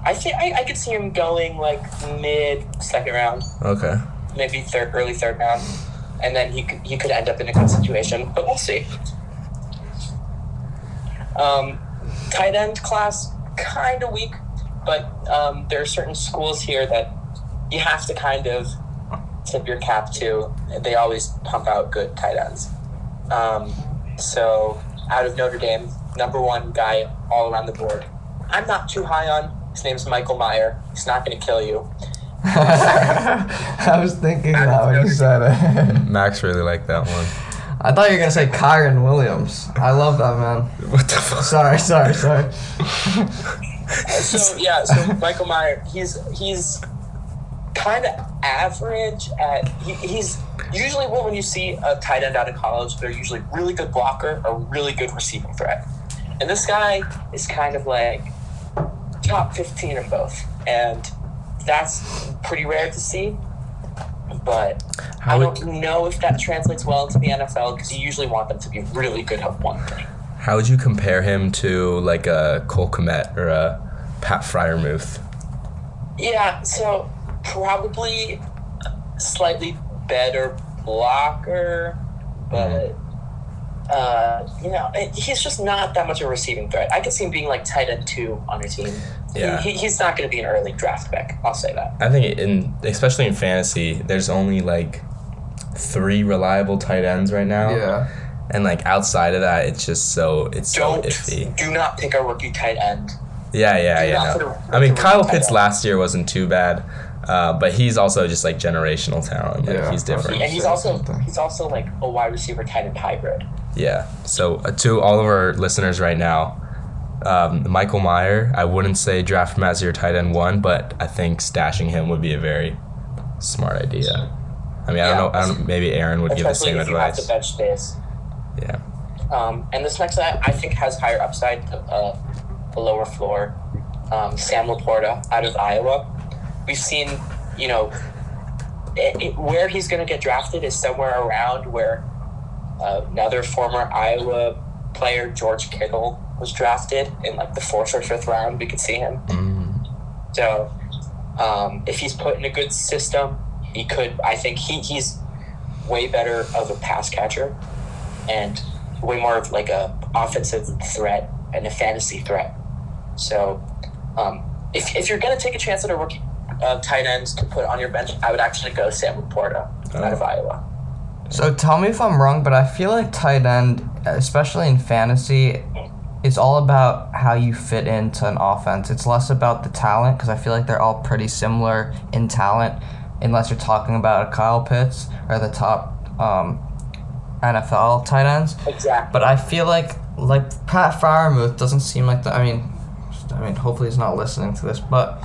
I think I, I could see him going like mid second round, Okay. maybe third, early third round, and then he could he could end up in a good situation, but we'll see. Um, tight end class kind of weak, but um, there are certain schools here that you have to kind of tip your cap to. They always pump out good tight ends. Um, so out of Notre Dame, number one guy all around the board. I'm not too high on. His name's Michael Mayer. He's not going to kill you. I was thinking that when you said it. Max really liked that one. I thought you were gonna say Kyren Williams. I love that man. What the fuck? Sorry, sorry, sorry. so yeah, so Michael Mayer, he's he's kind of average at he, he's usually well, when you see a tight end out of college, they're usually really good blocker or really good receiving threat, and this guy is kind of like top fifteen in both, and that's pretty rare to see. But How I don't know if that translates well to the NFL because you usually want them to be really good at one thing. How would you compare him to like a Cole Kmet or a Pat Freiermuth? Yeah, so probably slightly better blocker, but uh, you know he's just not that much of a receiving threat. I could see him being like tight end two on your team. Yeah. he, he's not going to be an early draft pick. I'll say that. I think in especially in fantasy, there's only like three reliable tight ends right now. Yeah. And like outside of that, it's just so it's so Don't iffy. do not pick a rookie tight end. Yeah, yeah, do yeah. not no. put a- I mean, Kyle Pitts last year wasn't too bad, uh, but he's also just like generational talent. Like, Yeah, he's different. And he's also thing. he's also like a wide receiver tight end hybrid. Yeah. So uh, to all of our listeners right now, um, Michael Mayer. I wouldn't say draft him as your tight end one, but I think stashing him would be a very smart idea. I mean, I don't know. I don't, maybe Aaron would give the Especially same if you have advice. to bench space. Yeah. Um, and this next guy, I think, has higher upside, uh, a lower floor. Um, Sam LaPorta out of Iowa. We've seen, you know, it, it- where he's going to get drafted is somewhere around where uh, another former Iowa player, George Kittle, was drafted in like the fourth or fifth round. We could see him. Mm. So, um, if he's put in a good system, he could. I think he, he's way better of a pass catcher, and way more of like a offensive threat and a fantasy threat. So, um, if, if you're gonna take a chance at a rookie uh, tight ends to put on your bench, I would actually go Sam LaPorta out of Iowa. So tell me if I'm wrong, but I feel like tight end, especially in fantasy, is all about how you fit into an offense. It's less about the talent because I feel like they're all pretty similar in talent, unless you're talking about a Kyle Pitts or the top um, NFL tight ends. Exactly. But I feel like like Pat Freiermuth doesn't seem like the. I mean, I mean, hopefully he's not listening to this, but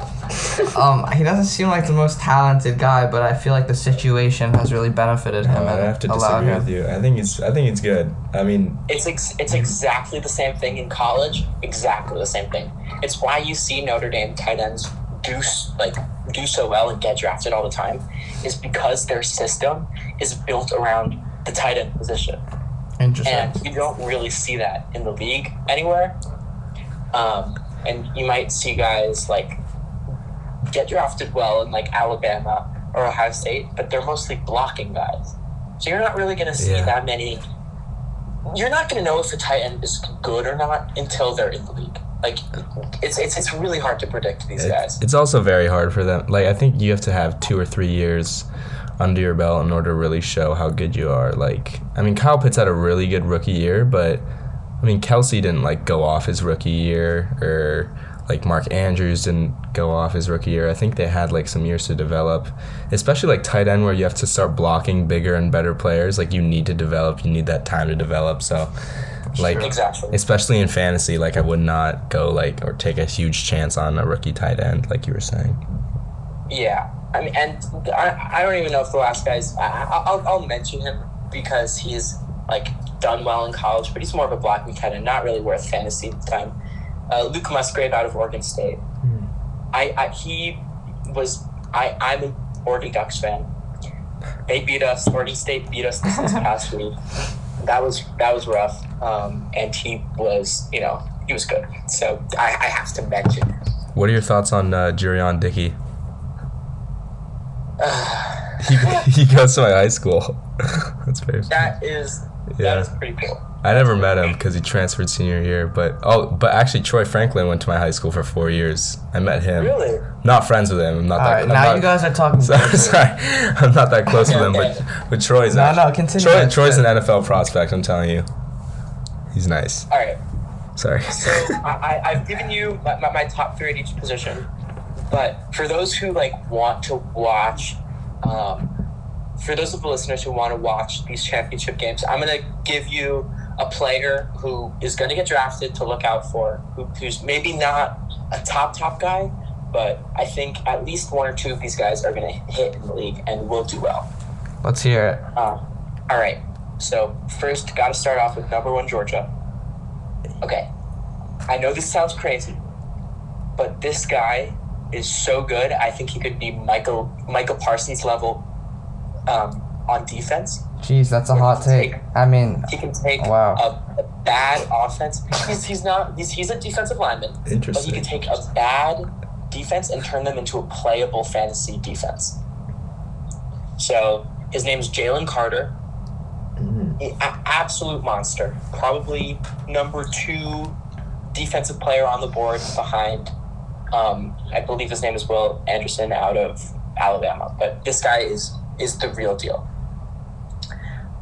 um, he doesn't seem like the most talented guy. But I feel like the situation has really benefited him Oh, I have to disagree him. with you. I think it's I think it's good. I mean, It's ex- it's exactly the same thing in college. Exactly the same thing. It's why you see Notre Dame tight ends do like do so well and get drafted all the time, is because their system is built around the tight end position, Interesting. and you don't really see that in the league anywhere. Um, and you might see guys like get drafted well in like Alabama or Ohio State, but they're mostly blocking guys. So you're not really going to see Yeah. that many. You're not going to know if a tight end is good or not until they're in the league. Like it's it's it's really hard to predict these it- guys. it's also very hard for them. Like I think you have to have two or three years under your belt in order to really show how good you are. Like I mean, Kyle Pitts had a really good rookie year, but I mean, Kelce didn't like go off his rookie year, or like Mark Andrews didn't go off his rookie year. I think they had like some years to develop, especially like tight end where you have to start blocking bigger and better players. Like you need to develop, you need that time to develop. So, like Exactly. especially in fantasy, like I would not go like or take a huge chance on a rookie tight end, like you were saying. Yeah, I mean, and I, I don't even know if the last guy's. I, I- I'll, I'll mention him because he's like done well in college, but he's more of a tight end, not really worth fantasy time. Uh, Luke Musgrave out of Oregon State. I, I he was I I'm an Oregon Ducks fan. They beat us. Oregon State beat us this, this past week. That was that was rough. Um, and he was you know he was good. So I, I have to mention. What are your thoughts on uh, Jurrion Dickey? he, he goes to my high school. That's very. That is that Yeah. is pretty cool. I never met him because he transferred senior year, but oh, but actually Troy Franklin went to my high school for four years. I met him. Really? Not friends with him. I'm not All that. right, I'm now not- you guys are talking. Sorry, sorry, I'm not that close with him, but but Troy's. No, act- no, continue. Troy, Troy's an. NFL prospect. I'm telling you, he's nice. All right. Sorry. So I, I, I've given you my, my, my top three at each position, but for those who like want to watch, um, for those of the listeners who want to watch these championship games, I'm gonna give you a player who is gonna get drafted to look out for, who, who's maybe not a top top guy, but I think at least one or two of these guys are gonna hit in the league and will do well. Let's hear it. Uh, all right. So first, got to start off with number one Georgia. Okay, I know this sounds crazy, but this guy is so good. I think he could be Michael Michael Parsons level um, on defense. Jeez, that's a hot take. I mean, He can take Wow. a, a bad offense. He's, he's not he's, he's a defensive lineman, but he can take a bad defense and turn them into a playable fantasy defense. So his name is Jalen Carter. A- a- absolute monster. Probably number two defensive player on the board behind, um, I believe his name is Will Anderson out of Alabama. But this guy is is the real deal.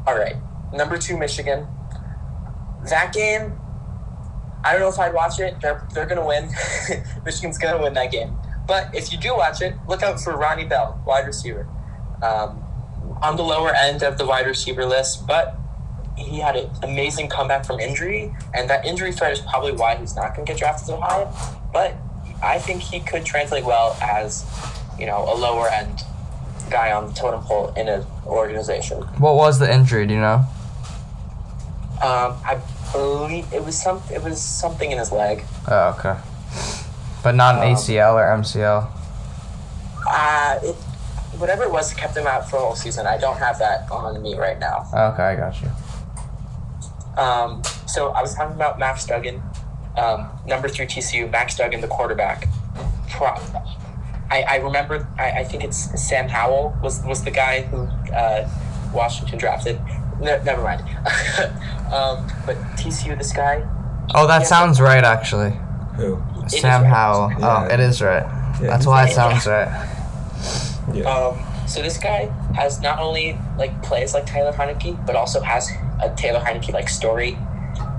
All right, number two Michigan. That game, I don't know if I'd watch it. They're they're gonna win. Michigan's gonna win that game. But if you do watch it, look out for Ronnie Bell, wide receiver. Um, on the lower end of the wide receiver list, but he had an amazing comeback from injury, and that injury threat is probably why he's not going to get drafted so high. But I think he could translate well as, you know, a lower end guy on the totem pole in an organization. What was the injury? Do you know? Um, I believe it was some it was something in his leg. Oh, okay. But not an Um, ACL or MCL. Uh, it, whatever it was that kept him out for a whole season. I don't have that on me right now. Okay, I got you. Um, so I was talking about Max Duggan, um, number three TCU, Max Duggan, the quarterback. Pro- I, I remember, I, I think it's Sam Howell was, was the guy who uh, Washington drafted. No, never mind. um, but TCU, this guy, Oh, that Yeah. sounds right, actually. Who? Sam right. Howell. Yeah. Oh, it is right. Yeah, That's why it right. sounds right. Yeah. Um, so this guy has not only like plays like Taylor Heinicke, but also has a Taylor Heinicke like story.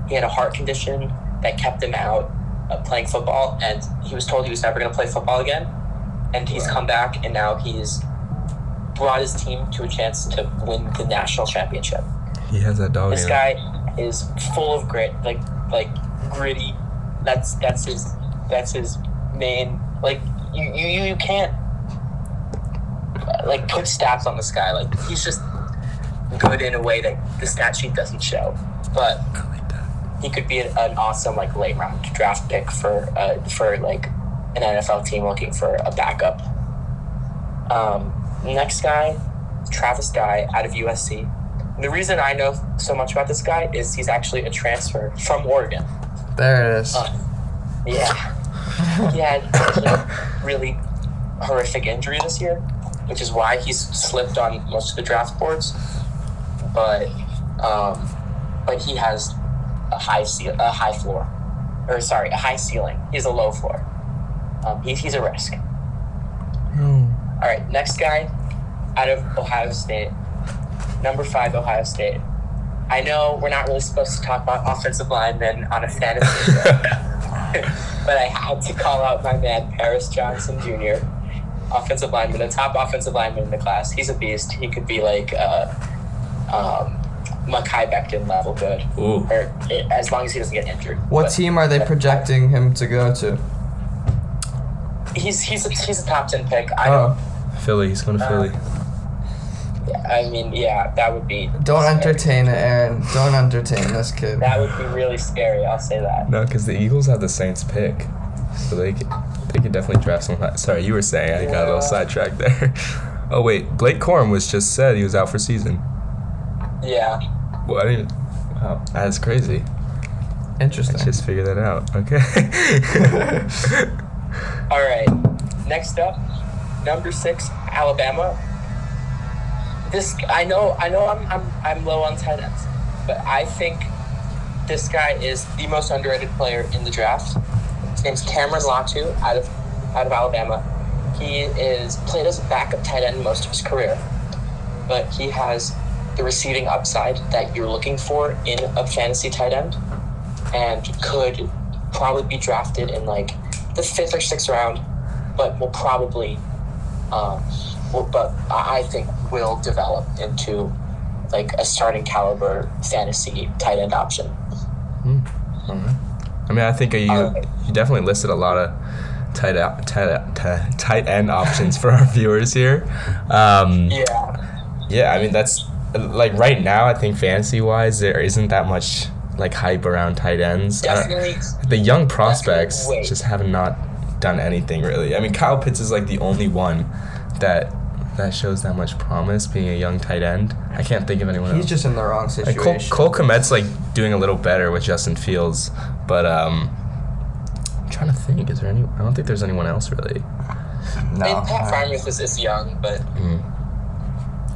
He had a heart condition that kept him out of playing football, and he was told he was never going to play football again. And he's come back, and now he's brought his team to a chance to win the national championship. he has that dog. This guy is full of grit, like like gritty. That's that's his that's his main like you you, you can't like put stats on this guy. Like he's just good in a way that the stat sheet doesn't show. But I like that. he could be an, an awesome like late round draft pick for uh, for like an NFL team looking for a backup. Um, next guy, Travis Dye out of USC. The reason I know so much about this guy is he's actually a transfer from Oregon. There it is. Uh, yeah, he had a really horrific injury this year, which is why he's slipped on most of the draft boards. But um, but he has a high ce- a high floor, or sorry, a high ceiling. He's a low floor. Um, he, he's a risk. No. All right, next guy out of Ohio State, number five, Ohio State. I know we're not really supposed to talk about offensive linemen on a fantasy show, but I had to call out my man Paris Johnson Jr., offensive lineman, the top offensive lineman in the class. He's a beast. He could be like uh, um, Mekhi Becton level good, Ooh. or eh, as long as he doesn't get injured. What But team are they projecting him to go to? He's he's a, he's a top ten pick. I don't. Oh, Philly. He's going to Uh, Philly. I mean, yeah, that would be. don't scary. entertain it, Aaron. Don't entertain this kid. That would be really scary. I'll say that. No, because the Eagles have the Saints pick, so they could, they could definitely draft someone. Sorry, you were saying I got a little sidetracked there. Oh wait, Blake Corum was just said he was out for season. Yeah. Well, I didn't. Wow, that's crazy. Interesting. I Interesting. just figured that out. Okay. All right. Next up, number six, Alabama. This I know. I know. I'm I'm I'm low on tight ends, but I think this guy is the most underrated player in the draft. His name's Cameron Latu out of out of Alabama. He is played as a backup tight end most of his career, but he has the receiving upside that you're looking for in a fantasy tight end, and could probably be drafted in like the fifth or sixth round, but will probably, um, will, but I think will develop into like a starting caliber fantasy tight end option. Alright. I mean, I think you Alright. you definitely listed a lot of tight out, tight, tight, tight end options for our viewers here. Um, Yeah. Yeah, I mean that's like right now. I think fantasy wise, there isn't that much like hype around tight ends. Definitely. the young prospects just have not done anything really. I mean, Kyle Pitts is like the only one that that shows that much promise being a young tight end. I can't think of anyone He's else. He's just in the wrong like Cole, situation. Cole Kmet's like doing a little better with Justin Fields, but um, I'm trying to think. Is there any? I don't think there's anyone else really. no. I mean, Pat Freiermuth is, is young, but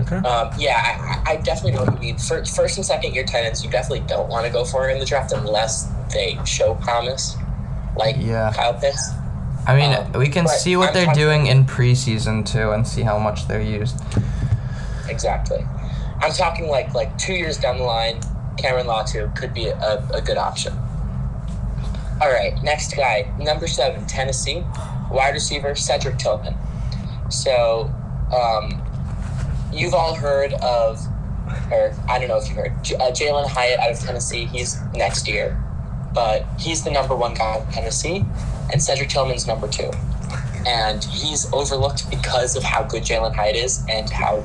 Okay. um, yeah, I, I definitely know what you mean. For, first and second year tight ends, you definitely don't want to go for in the draft unless they show promise, like Yeah. Kyle Pitts. I mean, um, we can see what I'm they're doing in preseason too, and see how much they're used. Exactly. I'm talking like like two years down the line, Cameron Latu could be a, a good option. All right, next guy, number seven, Tennessee, wide receiver Cedric Tillman. So, um, you've all heard of or I don't know if you heard, uh, Jalin Hyatt out of Tennessee. He's next year, but he's the number one guy in Tennessee, and Cedric Tillman's number two. And he's overlooked because of how good Jalin Hyatt is and how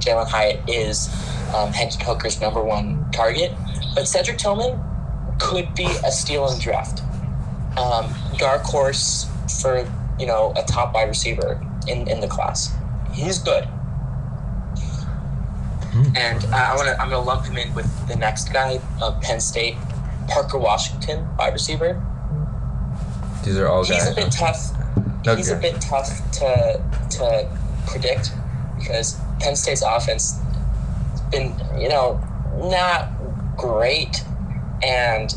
Jalin Hyatt is um, Hooker's number one target. But Cedric Tillman could be a steal in the draft. Um, dark horse for you know a top wide receiver in, in the class. He's good. And uh, I want to. I'm gonna lump him in with the next guy, uh, Penn State, Parker Washington, wide receiver. These are all He's guys. a bit tough. He's a bit tough to to predict because Penn State's offense has been, you know, not great, and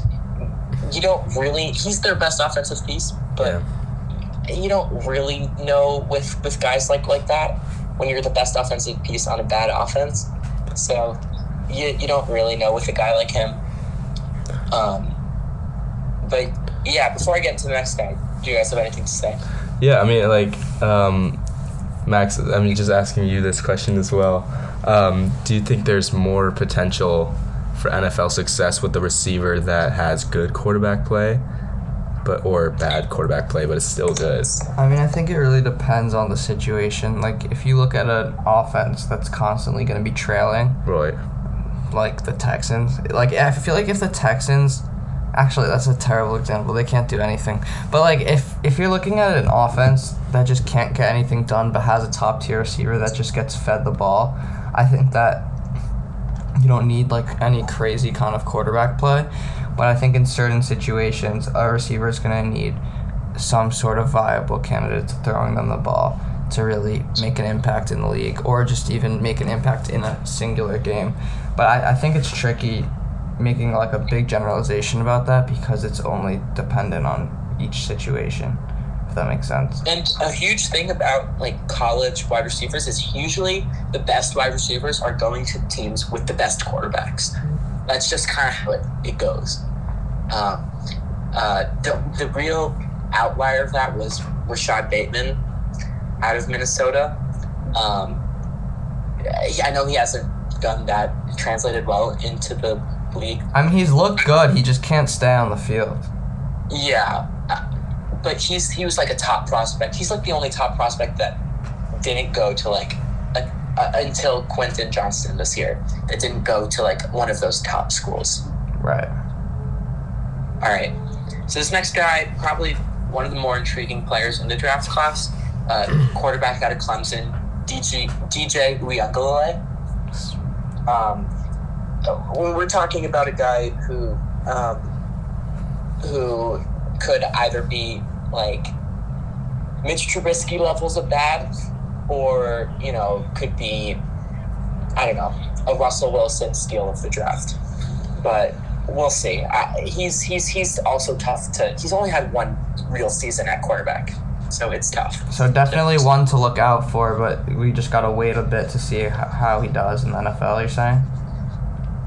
you don't really. He's their best offensive piece, but Yeah. you don't really know with with guys like like that when you're the best offensive piece on a bad offense. So you you don't really know with a guy like him. Um, but yeah, before I get into the next guy, do you guys have anything to say? Yeah, I mean, like, um, Max, I mean, just asking you this question as well. Um, do you think there's more potential for NFL success with the receiver that has good quarterback play, but or bad quarterback play, but it's still good? I mean, I think it really depends on the situation. Like, if you look at an offense that's constantly going to be trailing, Right. like the Texans, like I feel like if the Texans, actually that's a terrible example. They can't do anything. But like if if you're looking at an offense that just can't get anything done, but has a top tier receiver that just gets fed the ball, I think that you don't need like any crazy kind of quarterback play. But I think in certain situations, a receiver is going to need some sort of viable candidate to throwing them the ball to really make an impact in the league or just even make an impact in a singular game. But I, I think it's tricky making like a big generalization about that because it's only dependent on each situation, if that makes sense. And a huge thing about like college wide receivers is usually the best wide receivers are going to teams with the best quarterbacks. That's just kind of how it, it goes. Um, uh, the, the real outlier of that was Rashod Bateman out of Minnesota. Um, I know he hasn't done that translated well into the league. I mean, he's looked good, he just can't stay on the field. Yeah, uh, but he's he was like a top prospect. He's like the only top prospect that didn't go to like a, a, until Quentin Johnston this year. That didn't go to like one of those top schools. Right. All right. So this next guy, probably one of the more intriguing players in the draft class, uh, quarterback out of Clemson, DJ DJ Uiagalelei. Um, when we're talking about a guy who um, who could either be like Mitch Trubisky levels of bad, or you know could be I don't know a Russell Wilson steal of the draft, but we'll see. I, he's he's he's also tough to. He's only had one real season at quarterback, so it's tough. So definitely one to look out for, but we just gotta wait a bit to see h- how he does in the NFL. You're saying?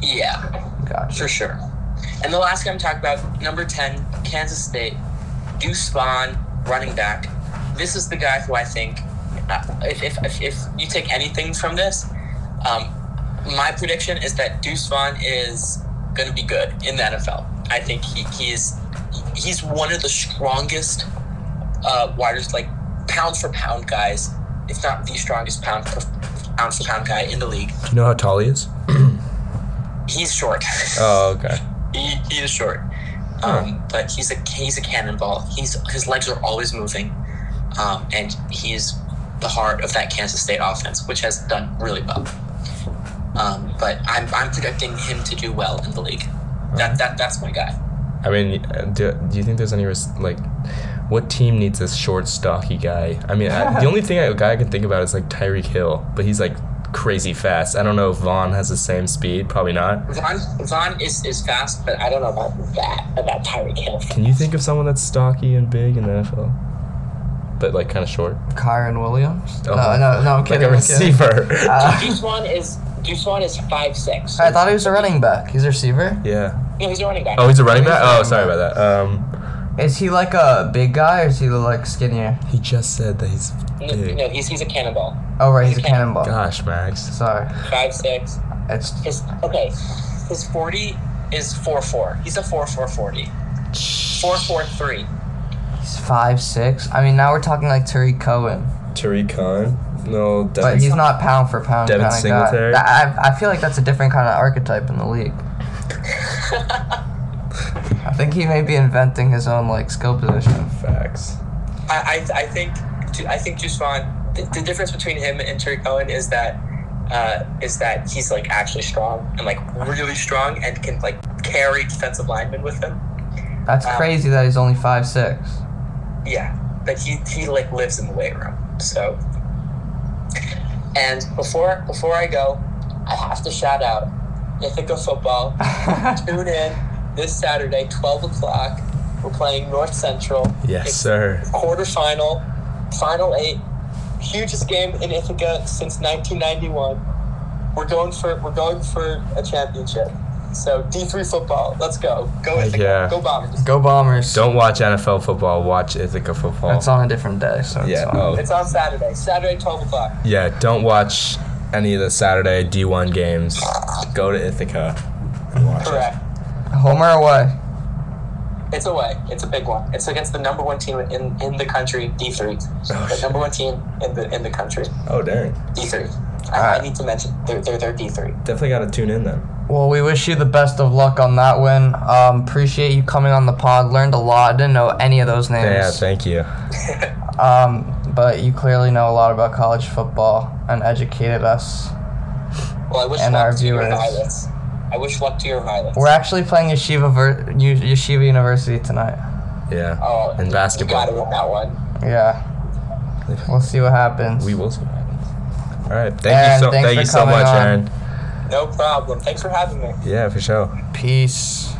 Yeah, Gotcha. for sure. And the last guy I'm talking about, number ten, Kansas State, Deuce Vaughn, running back. This is the guy who I think, uh, if if if, if you take anything from this, um, my prediction is that Deuce Vaughn is going to be good in the NFL. I think he, he is he's one of the strongest uh, wires like pound for pound guys, if not the strongest pound for pound for pound guy in the league. Do you know how tall he is? He's short. Oh, okay. he, he is short. Um, but he's a he's a cannonball. He's his legs are always moving, um, and he's the heart of that Kansas State offense, which has done really well. Um, but I'm, I'm predicting him to do well in the league. That, that that's my guy. I mean, uh, do, do you think there's any res- like, what team needs this short, stocky guy? I mean, I, the only thing I, guy I can think about is like Tyreek Hill, but he's like crazy fast. I don't know if Vaughn has the same speed. Probably not. Vaughn Vaughn is, is fast, but I don't know about that about Tyreek Hill. Can you think of someone that's stocky and big in the NFL, but like kind of short? Kyren Williams? Oh. No, no, no, I'm kidding. like a I'm kidding. receiver. Uh, Deuce Vaughn is Deuce Vaughn is five six. I thought he was a running back. He's a receiver. yeah. No, he's a running back. Oh, he's a running back. Oh, sorry about that. Um, Is he like a big guy or is he like skinnier? he just said that he's no, big. no, he's he's a cannonball. Oh right, he's a He's a cannon- cannonball. Gosh, Max. Sorry. Five six. It's His okay, his forty is four four. He's a four four forty. Four four three. he's five six. I mean, now we're talking like Tarik Cohen, Tariq Khan. No, but he's not pound for pound Devin kind of guy. Singletary? That- I, I feel like that's a different kind of archetype in the league. I think he may be inventing his own like skill position. facts. I, I, I think I think Deuce Vaughn the, the difference between him and Tarik Cohen is that uh, is that he's like actually strong and like really strong and can like carry defensive linemen with him. That's Um, crazy that he's only five six. Yeah, but he he like lives in the weight room. So, and before before I go, I have to shout out Ithaca football. Tune in this Saturday, twelve o'clock. We're playing North Central. Yes, It's sir. quarterfinal, final eight, hugest game in Ithaca since 1991. We're going for we're going for a championship. So D3 football, let's go, go uh, Ithaca, yeah. go Bombers. Go Bombers. Don't watch NFL football. Watch Ithaca football. That's on a different day, so it's Yeah, fine. oh. It's on Saturday, Saturday 12 o'clock. Yeah, don't watch any of the Saturday D1 games. Go to Ithaca and watch Correct. Home or away? It's away. It's a big one. It's against the number one team in, in the country, D3. Oh, the shit. number one team in the in the country. Oh, dang. D3. I, Alright. I need to mention they're they're, they're D3. Definitely got to tune in then. Well, we wish you the best of luck on that win. Um, appreciate you coming on the pod. Learned a lot. Didn't know any of those names. Yeah, thank you. Um, but you clearly know a lot about college football and educated us. Well, I wish And luck our to your viewers. violets. I wish luck to your violets. We're actually playing Yeshiva Ver- Yeshiva University tonight. Yeah. oh, in You basketball. gotta win that one. Yeah. We'll see what happens. We will see what happens. All right. Thank Aaron, you so thank you so much, on. Aaron. No problem. Thanks for having me. Yeah, for sure. Peace.